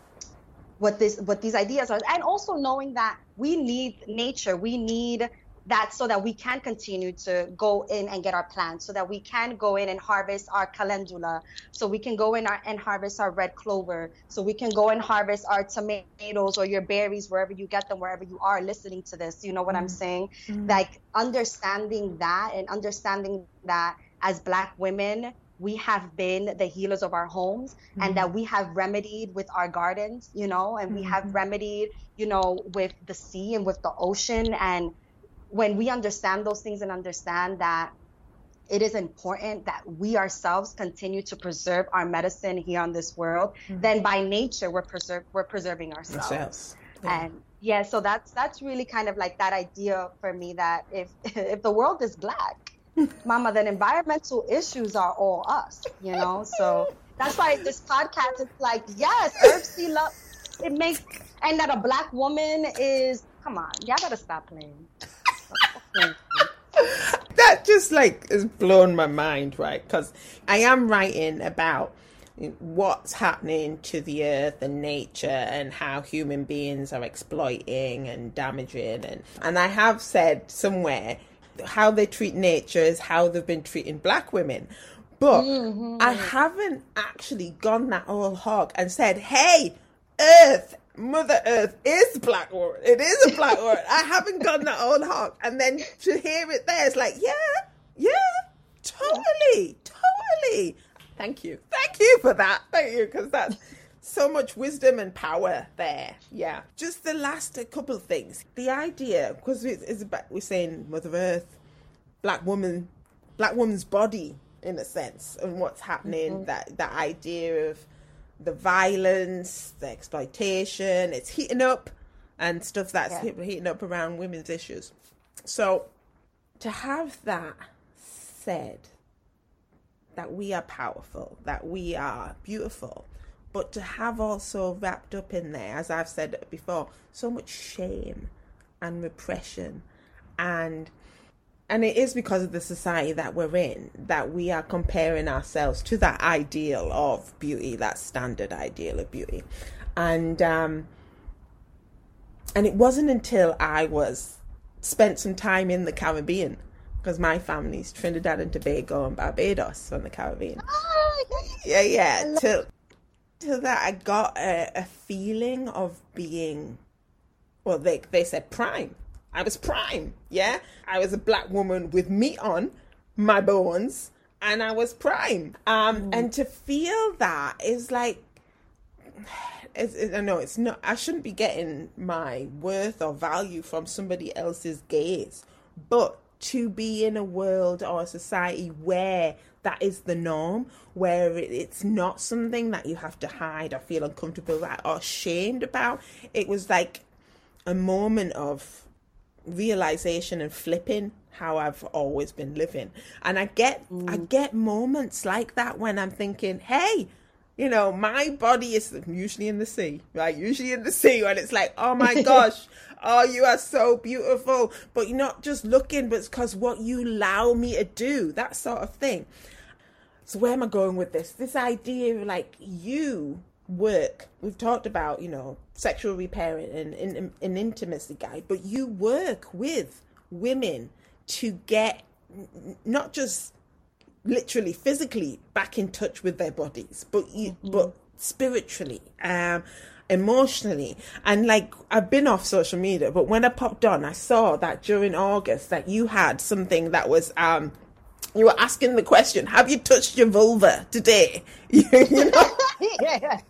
what this what these ideas are and also knowing that we need nature we need that so that we can continue to go in and get our plants, so that we can go in and harvest our calendula, so we can go in our, and harvest our red clover, so we can go and harvest our tomatoes or your berries wherever you get them, wherever you are listening to this. You know what mm-hmm. I'm saying? Mm-hmm. Like understanding that and understanding that as Black women, we have been the healers of our homes mm-hmm. and that we have remedied with our gardens, you know, and we have mm-hmm. remedied, you know, with the sea and with the ocean and when we understand those things and understand that it is important that we ourselves continue to preserve our medicine here on this world, mm-hmm. then by nature we're preserve we're preserving ourselves. ourselves. Yeah. And yeah, so that's that's really kind of like that idea for me that if *laughs* if the world is black, *laughs* mama, then environmental issues are all us, you know? So that's why this podcast is like, yes, Earth love it makes and that a black woman is come on, y'all gotta stop playing. *laughs* that just like has blown my mind, right? Because I am writing about what's happening to the earth and nature and how human beings are exploiting and damaging and and I have said somewhere how they treat nature is how they've been treating black women. But mm-hmm. I haven't actually gone that whole hog and said, hey, Earth, Mother Earth is black woman. It is a black woman. I haven't gone that old hog. And then to hear it there, it's like, yeah, yeah, totally, totally. Thank you. Thank you for that. Thank you, because that's so much wisdom and power there. Yeah. Just the last couple of things. The idea, because it's about, we're saying Mother Earth, black woman, black woman's body, in a sense, and what's happening, mm-hmm. that, that idea of the violence, the exploitation, it's heating up and stuff that's yeah. heating up around women's issues. So to have that said, that we are powerful, that we are beautiful, but to have also wrapped up in there, as I've said before, so much shame and repression and and it is because of the society that we're in that we are comparing ourselves to that ideal of beauty, that standard ideal of beauty. And um, and it wasn't until I was spent some time in the Caribbean because my family's Trinidad and Tobago and Barbados on the Caribbean. Oh, yeah, yeah. Till till that, I got a, a feeling of being. Well, they they said prime I was prime. Yeah. I was a black woman with meat on my bones and I was prime. Um, mm. and to feel that is like, it's, it, I know it's not, I shouldn't be getting my worth or value from somebody else's gaze, but to be in a world or a society where that is the norm, where it's not something that you have to hide or feel uncomfortable about or ashamed about. It was like a moment of realization and flipping how I've always been living. And I get mm. I get moments like that when I'm thinking, hey, you know, my body is usually in the sea, right? Usually in the sea when it's like, oh my *laughs* gosh, oh, you are so beautiful. But you're not just looking, but it's because what you allow me to do, that sort of thing. So where am I going with this? This idea of like you work. We've talked about, you know, sexual repair and an intimacy guide, but you work with women to get not just literally physically back in touch with their bodies, but you, mm-hmm. but spiritually, um, emotionally. And like I've been off social media, but when I popped on, I saw that during August that you had something that was um you were asking the question, have you touched your vulva today? *laughs* you know? *laughs* yeah.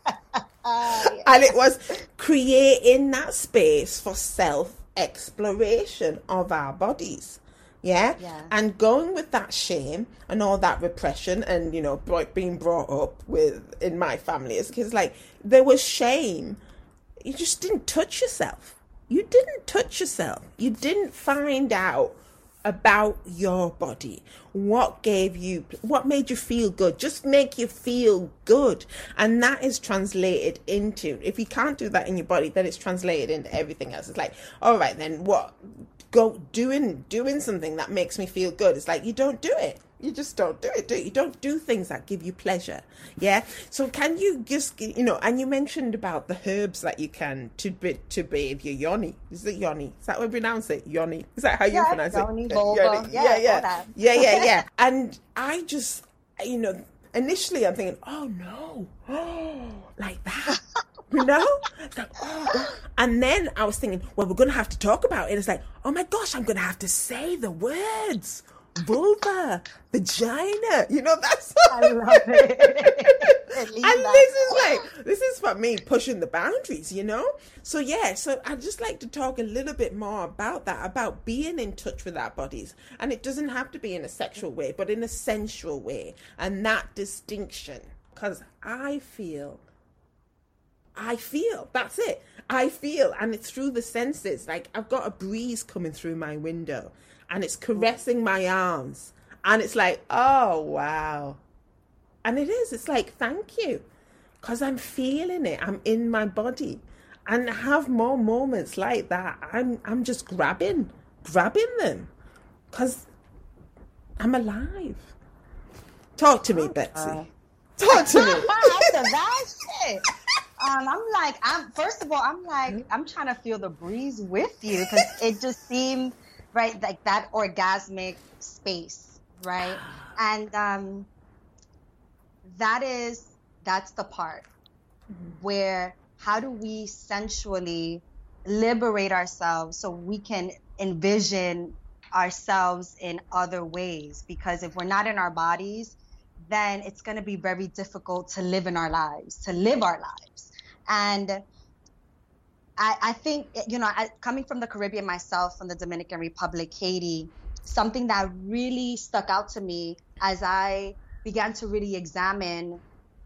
Uh, yeah. And it was creating that space for self exploration of our bodies. Yeah? yeah? And going with that shame and all that repression and, you know, being brought up with in my family is because, like, there was shame. You just didn't touch yourself. You didn't touch yourself. You didn't find out about your body. What gave you, what made you feel good? Just make you feel good. And that is translated into, if you can't do that in your body, then it's translated into everything else. It's like, all right, then what? Go doing, doing something that makes me feel good. It's like, you don't do it you just don't do it do you? Don't do things that give you pleasure yeah? So can you just you know and you mentioned about the herbs that you can to to bathe your yoni. Is it yoni? Is that how we pronounce it? Yoni. Is that how you yeah, pronounce yoni, it vulva. yeah yeah yeah. yeah yeah *laughs* yeah. And i just you know initially i'm thinking oh no. Oh *gasps* like that. You know? Like, oh. And then I was thinking, well, we're going to have to talk about it. It's like, oh my gosh, I'm going to have to say the words vulva, vagina. You know, that's *laughs* I love it. *laughs* and this is like this is for me pushing the boundaries, you know. So yeah, so I'd just like to talk a little bit more about that, about being in touch with our bodies, and it doesn't have to be in a sexual way, but in a sensual way, and that distinction. Because I feel, I feel that's it. I feel, and it's through the senses. Like I've got a breeze coming through my window, and it's caressing my arms, and it's like, oh wow and it is. It's like, thank you. Because I'm feeling it. I'm in my body. And have more moments like that. I'm I'm just grabbing, grabbing them. Because I'm alive. Talk to me, Betsy. Talk to me. *laughs* After that shit. Um, I'm like, I'm first of all, I'm like, I'm trying to feel the breeze with you because it just seemed right, like that orgasmic space, right? *sighs* And um, that is that's the part mm-hmm. where how do we sensually liberate ourselves so we can envision ourselves in other ways because if we're not in our bodies then it's going to be very difficult to live in our lives to live our lives and i, I think you know I, coming from the caribbean myself from the dominican republic haiti something that really stuck out to me as i began to really examine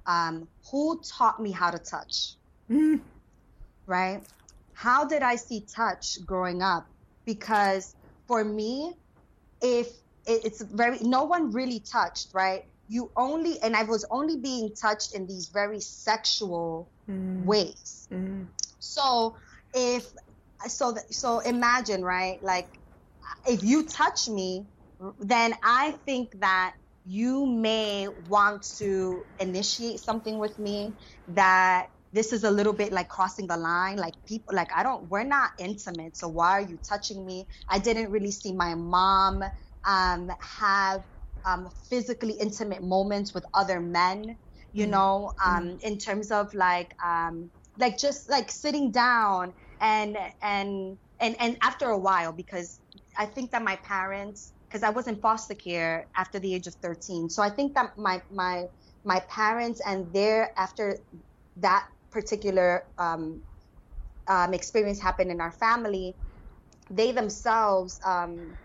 um, who taught me how to touch. Mm. Right? How did I see touch growing up? Because for me, if it's very, no one really touched, right? You only, and I was only being touched in these very sexual mm. ways. Mm. So if, so, so imagine, right? Like, if you touch me, then I think that you may want to initiate something with me that this is a little bit like crossing the line like people like i don't we're not intimate so why are you touching me i didn't really see my mom um, have um, physically intimate moments with other men you mm-hmm. know um, mm-hmm. in terms of like um, like just like sitting down and and and and after a while because i think that my parents because I was in foster care after the age of 13. So I think that my my my parents and their after that particular um, um, experience happened in our family, they themselves um,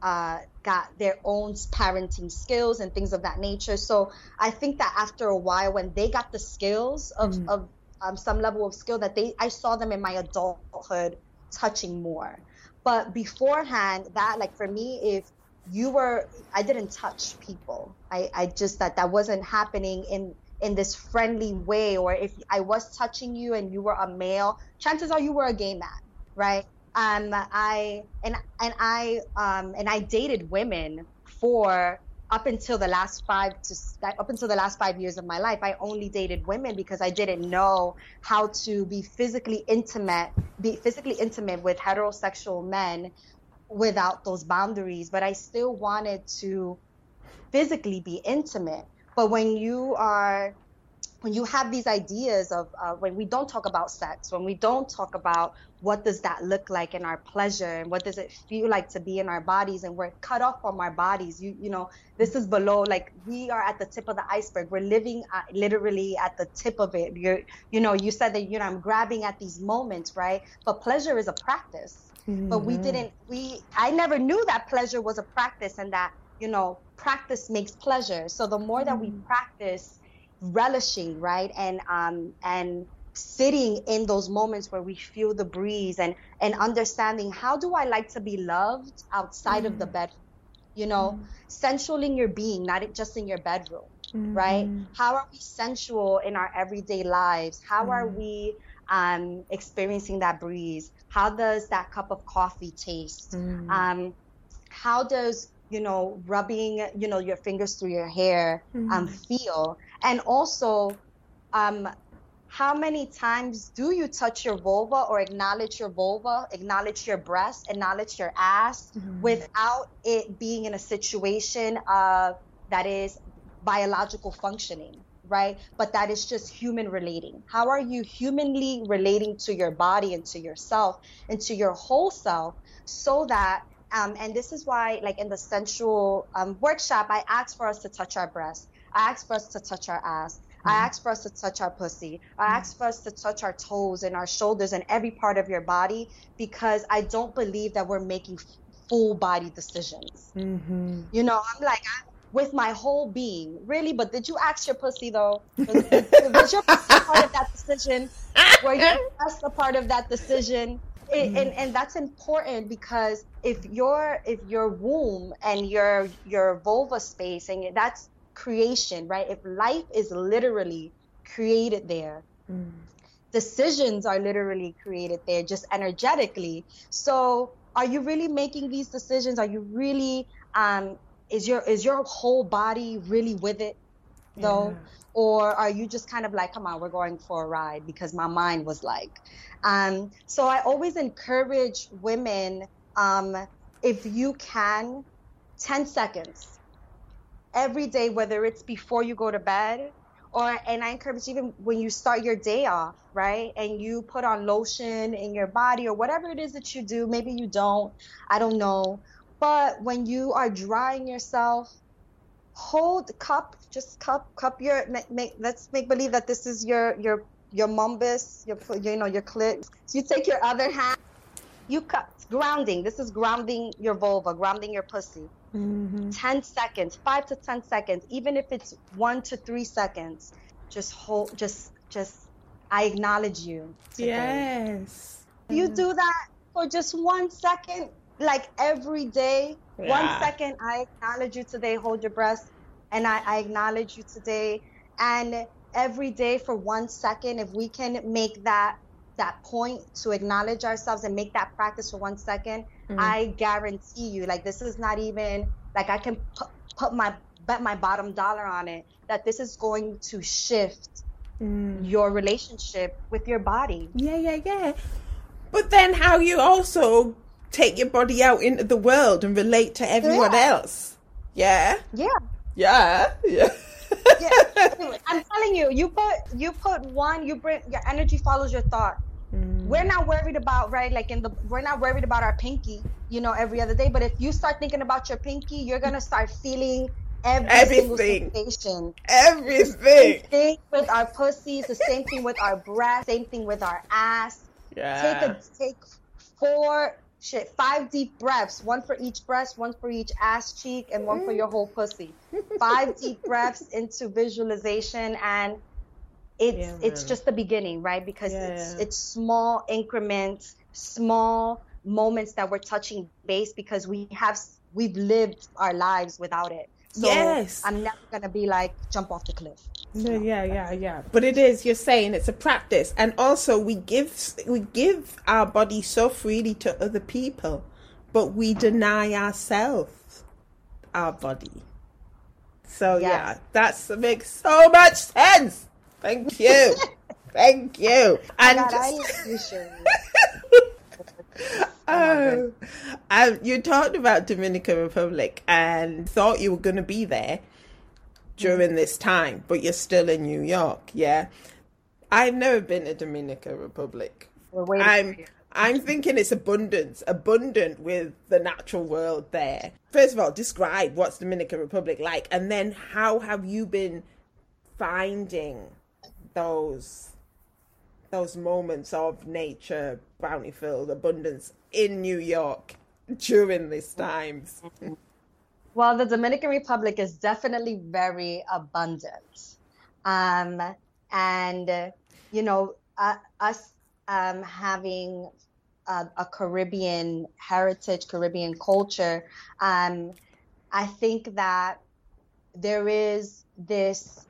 uh, got their own parenting skills and things of that nature. So I think that after a while, when they got the skills of, mm. of um, some level of skill that they, I saw them in my adulthood touching more. But beforehand, that like for me, if you were i didn't touch people. I i just that that wasn't happening in in this friendly way. Or if i was touching you and you were a male chances are you were a gay man right? Um i and and i um and i dated women for up until the last five to up until the last five years of my life i only dated women because i didn't know how to be physically intimate be physically intimate with heterosexual men without those boundaries, but I still wanted to physically be intimate. But when you are, when you have these ideas of uh, when we don't talk about sex, when we don't talk about what does that look like in our pleasure and what does it feel like to be in our bodies and we're cut off from our bodies you you know this is below like we are at the tip of the iceberg we're living at, literally at the tip of it you're you know you said that you know i'm grabbing at these moments right but pleasure is a practice Mm-hmm. But we mm-hmm. didn't, we, I never knew that pleasure was a practice and that, you know, practice makes pleasure. So the more mm-hmm. that we mm-hmm. practice relishing, right? And, um, and, sitting in those moments where we feel the breeze and and understanding how do I like to be loved outside mm. of the mm. bed, you know, mm. sensual in your being, not just in your bedroom, mm. right? How are we sensual in our everyday lives? How are we um, experiencing that breeze? How does that cup of coffee taste? Mm. Um, how does you know rubbing you know your fingers through your hair mm. um, feel? And also, um, how many times do you touch your vulva or acknowledge your vulva, acknowledge your breast, acknowledge your ass mm. without it being in a situation of that is biological functioning? right? But that is just human relating. How are you humanly relating to your body and to yourself and to your whole self so that um, and this is why, like in the sensual um, workshop, I asked for us to touch our breasts. I ask for us to touch our ass. I Mm-hmm. asked for us to touch our pussy. I ask for us to touch our toes and our shoulders and every part of your body because I don't believe that we're making full body decisions. Mm-hmm. You know, I'm like, I, with my whole being, really. But did you ask your pussy though? *laughs* Was, was your pussy part of that decision? Were your *laughs* breasts a part of that decision? It, and and that's important because if your if your womb and your your vulva space and that's creation, right? If life is literally created there, decisions are literally created there just energetically. So are you really making these decisions? Are you really um is your is your whole body really with it though? Yeah. Or are you just kind of like, come on, we're going for a ride because my mind was like. Um, so I always encourage women, um, if you can, 10 seconds every day, whether it's before you go to bed or, and I encourage even when you start your day off, right? And you put on lotion in your body or whatever it is that you do. Maybe you don't, I don't know. But when you are drying yourself, hold cup just cup cup your make, let's make believe that this is your your your mumbus your you know your clit so you take your other hand you cut grounding this is grounding your vulva grounding your pussy Mm-hmm. 10 seconds 5 to 10 seconds even if it's 1 to 3 seconds just hold just just i acknowledge you today. Yes. you do that for just one second like every day one Yeah. second i acknowledge you today hold your breath and I, I acknowledge you today and every day for one second if we can make that that point to acknowledge ourselves and make that practice for one second Mm. i guarantee you like this is not even like i can put, put my bet my bottom dollar on it that this is going to shift Mm. your relationship with your body Yeah, yeah, yeah. But then how you also take your body out into the world and relate to everyone Yeah. else. Yeah. yeah Yeah. Yeah. yeah. I'm telling you, you put you put one, you bring your energy follows your thought. Mm. We're not worried about right, like in the we're not worried about our pinky, you know, every other day. But if you start thinking about your pinky, you're gonna start feeling every Everything. sensation. Everything. Same thing with our pussies, the same thing with our breast, same thing with our ass. Yeah. Take a take four shit, five deep breaths, one for each breast, one for each ass cheek, and one for your whole pussy. *laughs* Five deep breaths into visualization and it's Yeah, it's just the beginning, right? Because it's Yeah. it's small increments, small moments that we're touching base because we have we've lived our lives without it. So Yes. I'm never gonna be like jump off the cliff. No, yeah, yeah, yeah. But it is. You're saying it's a practice, and also we give we give our body so freely to other people, but we deny ourselves our body. So yeah, Yes. that's makes so much sense. Thank you, *laughs* thank you. And God, just- love you, Shirley. Oh, um, you talked about Dominican Republic and thought you were going to be there during this time, but you're still in New York. Yeah, I've never been to Dominican Republic. I'm. I'm thinking it's abundance, abundant with the natural world there. First of all, describe what's Dominican Republic like, and then how have you been finding those those moments of nature, bounty filled abundance in New York during these times. Well, the Dominican Republic is definitely very abundant. Um, and, you know, uh, us um, having a, a Caribbean heritage, Caribbean culture, um, I think that there is this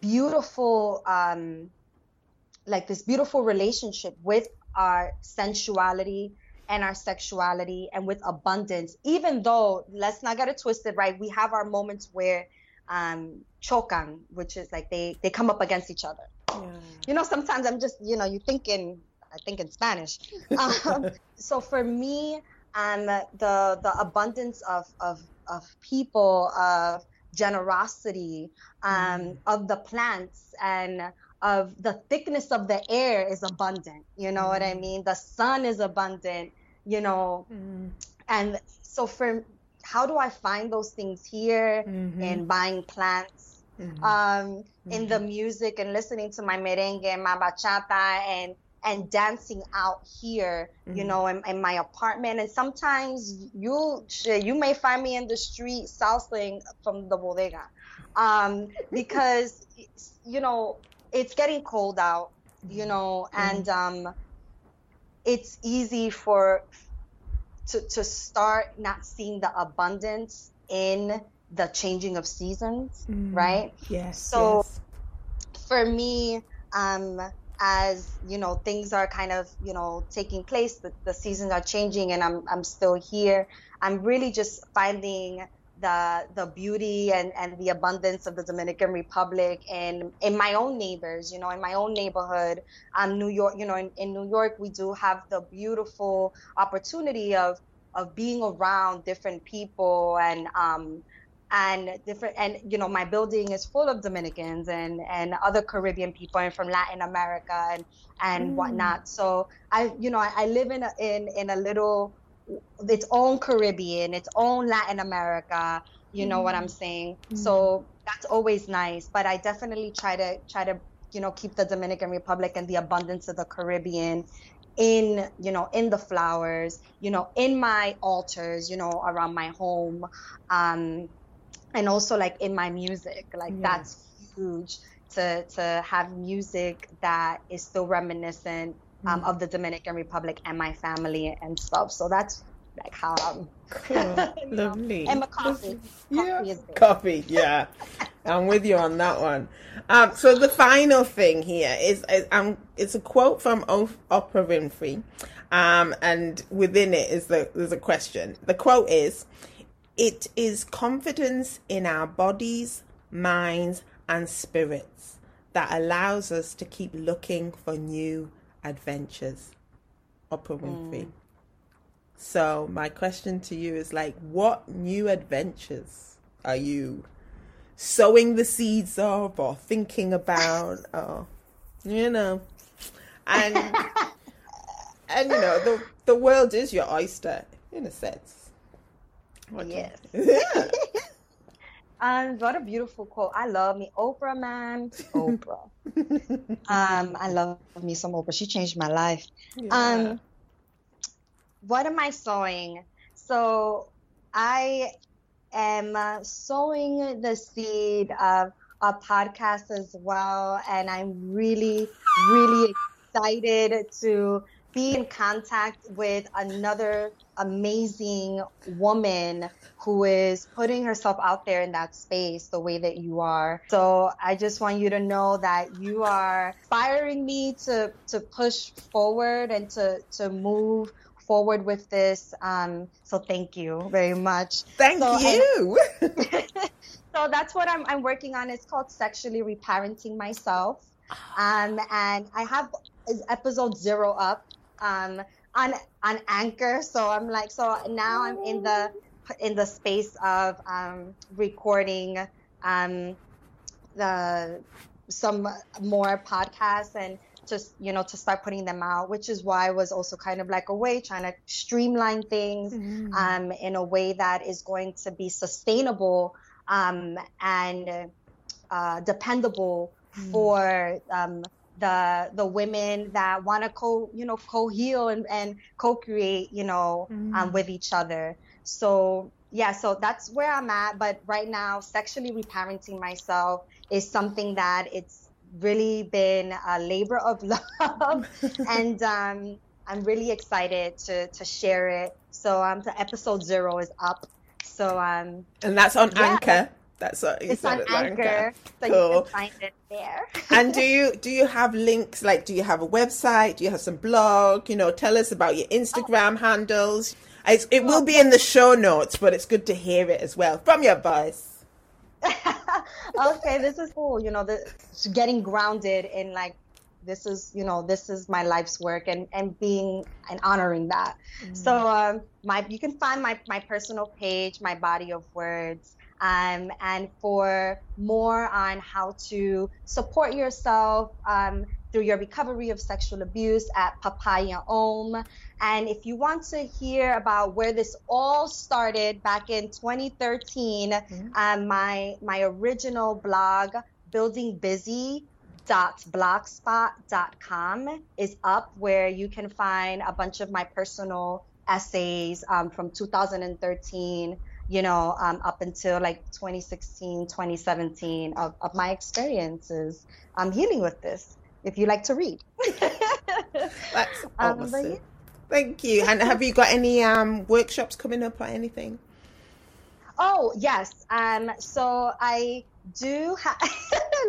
beautiful, um, like this beautiful relationship with our sensuality and our sexuality and with abundance. Even though let's not get it twisted right? We have our moments where um chocan which is like they they come up against each other. You know sometimes i'm just you know you think in i think in spanish. *laughs* Um, so for me um the the abundance of of of people of generosity um of the plants and of the thickness of the air is abundant you know what i mean the sun is abundant you know and so for how do I find those things here Mhm. in buying plants, Mhm. um, in the Mhm. music and listening to my merengue and my bachata and and dancing out here, you know, in, in my apartment. And sometimes you you may find me in the street salsaing from the bodega, um, *laughs* because you know it's getting cold out, you know, and um, it's easy for to to start not seeing the abundance in the changing of seasons, Mm. right? Yes. So- yes. for me, um, as you know, things are kind of you know taking place. The, the seasons are changing, and I'm I'm still here. I'm really just finding the the beauty and and the abundance of the Dominican Republic and in my own neighbors. You know, in my own neighborhood. Um, New York. You know, in, in New York, we do have the beautiful opportunity of of being around different people and um and different and you know my building is full of dominicans and and other caribbean people and from latin america and and Mm. whatnot so i you know i, I live in a, in in a little its own caribbean its own latin america you know what i'm saying? So that's always nice but i definitely try to try to you know keep the dominican republic and the abundance of the caribbean in you know in the flowers you know in my altars you know around my home um and also like in my music like that's huge to to have music that is still reminiscent um, Mm. of the dominican republic and my family and stuff so that's like how *laughs* i'm Cool. Lovely. and my coffee Yeah. coffee is big. Coffee, yeah. I'm with you on that one. Um, so the final thing here is, is um, it's a quote from o- Oprah Winfrey, um, and within it is the there's a question. The quote is, "It is confidence in our bodies, minds, and spirits that allows us to keep looking for new adventures." Oprah mm. Winfrey. So my question to you is like, what new adventures are you sowing the seeds of, or thinking about, or you know, and *laughs* and you know the the world is your oyster in a sense. What you- Yes. *laughs* Um, what a beautiful quote. I love me Oprah, man. Oprah. *laughs* um, I love me some Oprah. She changed my life. Yeah. Um, what am I sowing? So I am uh, sowing the seed of a podcast as well, and I'm really, really excited to be in contact with another amazing woman who is putting herself out there in that space the way that you are. So I just want you to know that you are inspiring me to to push forward and to to move forward with this. Um, so thank you very much. Thank so you. *laughs* so that's what I'm, I'm working on. It's called Sexually Reparenting Myself. Um, and I have episode zero up um, on on Anchor. So I'm like, so now I'm in the in the space of um, recording um, the some more podcasts and just you know to start putting them out, which is why I was also kind of like a way trying to streamline things Mm. um, in a way that is going to be sustainable um, and uh, dependable Mm. for um, the the women that want to co you know co heal and, and co create you know um, Mm. with each other. So yeah, so that's where I'm at. But right now, sexually reparenting myself is something that it's really been a labor of *laughs* love, and um, I'm really excited to to share it. So um, the episode zero is up. So um, and that's on Yeah. Anchor. That's what you it's said on it's Anchor, so you Cool. can find it there. *laughs* and do you do you have links like do you have a website do you have some blog you know tell us about your instagram handles it's, it will be in the show notes but it's good to hear it as well from your voice *laughs* okay, this is cool. You know, the getting grounded in like this is you know this is my life's work and and being and honoring that. So um, my you can find my my personal page, my body of words. Um, and for more on how to support yourself, um, through your recovery of sexual abuse at Papaya Om. And if you want to hear about where this all started back in 2013, mm-hmm. um, my my original blog, Building Busy, blogspot.com is up where you can find a bunch of my personal essays um, from 2013 you know um, up until like 2016 2017 of, of my experiences um, healing with this if you like to read. *laughs* That's *laughs* um, awesome. yeah. thank you. And have you got any um, workshops coming up or anything? Oh yes. Um, so i do have *laughs*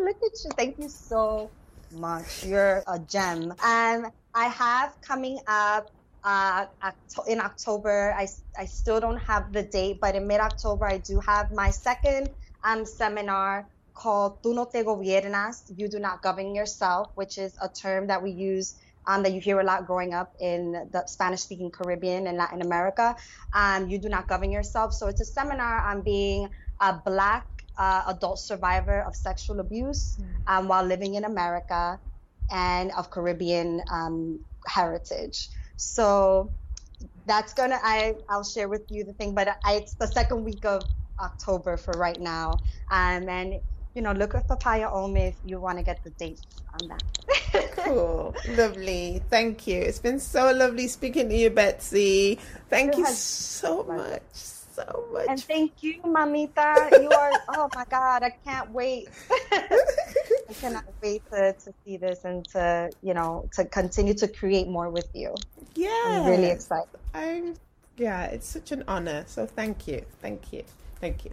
look at you. Thank you so much. You're a gem. And i have coming up uh, in October. I, I still don't have the date, but in mid October, I do have my second um, seminar called Tú no te gobiernas, You Do Not Govern Yourself, which is a term that we use um, that you hear a lot growing up in the Spanish speaking Caribbean and Latin America. Um, you do not govern yourself. So it's a seminar on being a Black uh, adult survivor of sexual abuse mm. um, while living in America and of Caribbean um, heritage. So that's gonna I I'll share with you the thing, but I, it's the second week of October for right now. Um, and you know, look at Papaya Om if you want to get the dates on that. *laughs* cool, lovely. Thank you. It's been so lovely speaking to you, Betsy. Thank you so much so much. And thank you, Mamita. You are, *laughs* oh my God, I can't wait. *laughs* I cannot wait to, to see this and to, you know, to continue to create more with you. Yeah. I'm really excited. I'm, yeah, it's such an honor. So thank you. Thank you. Thank you.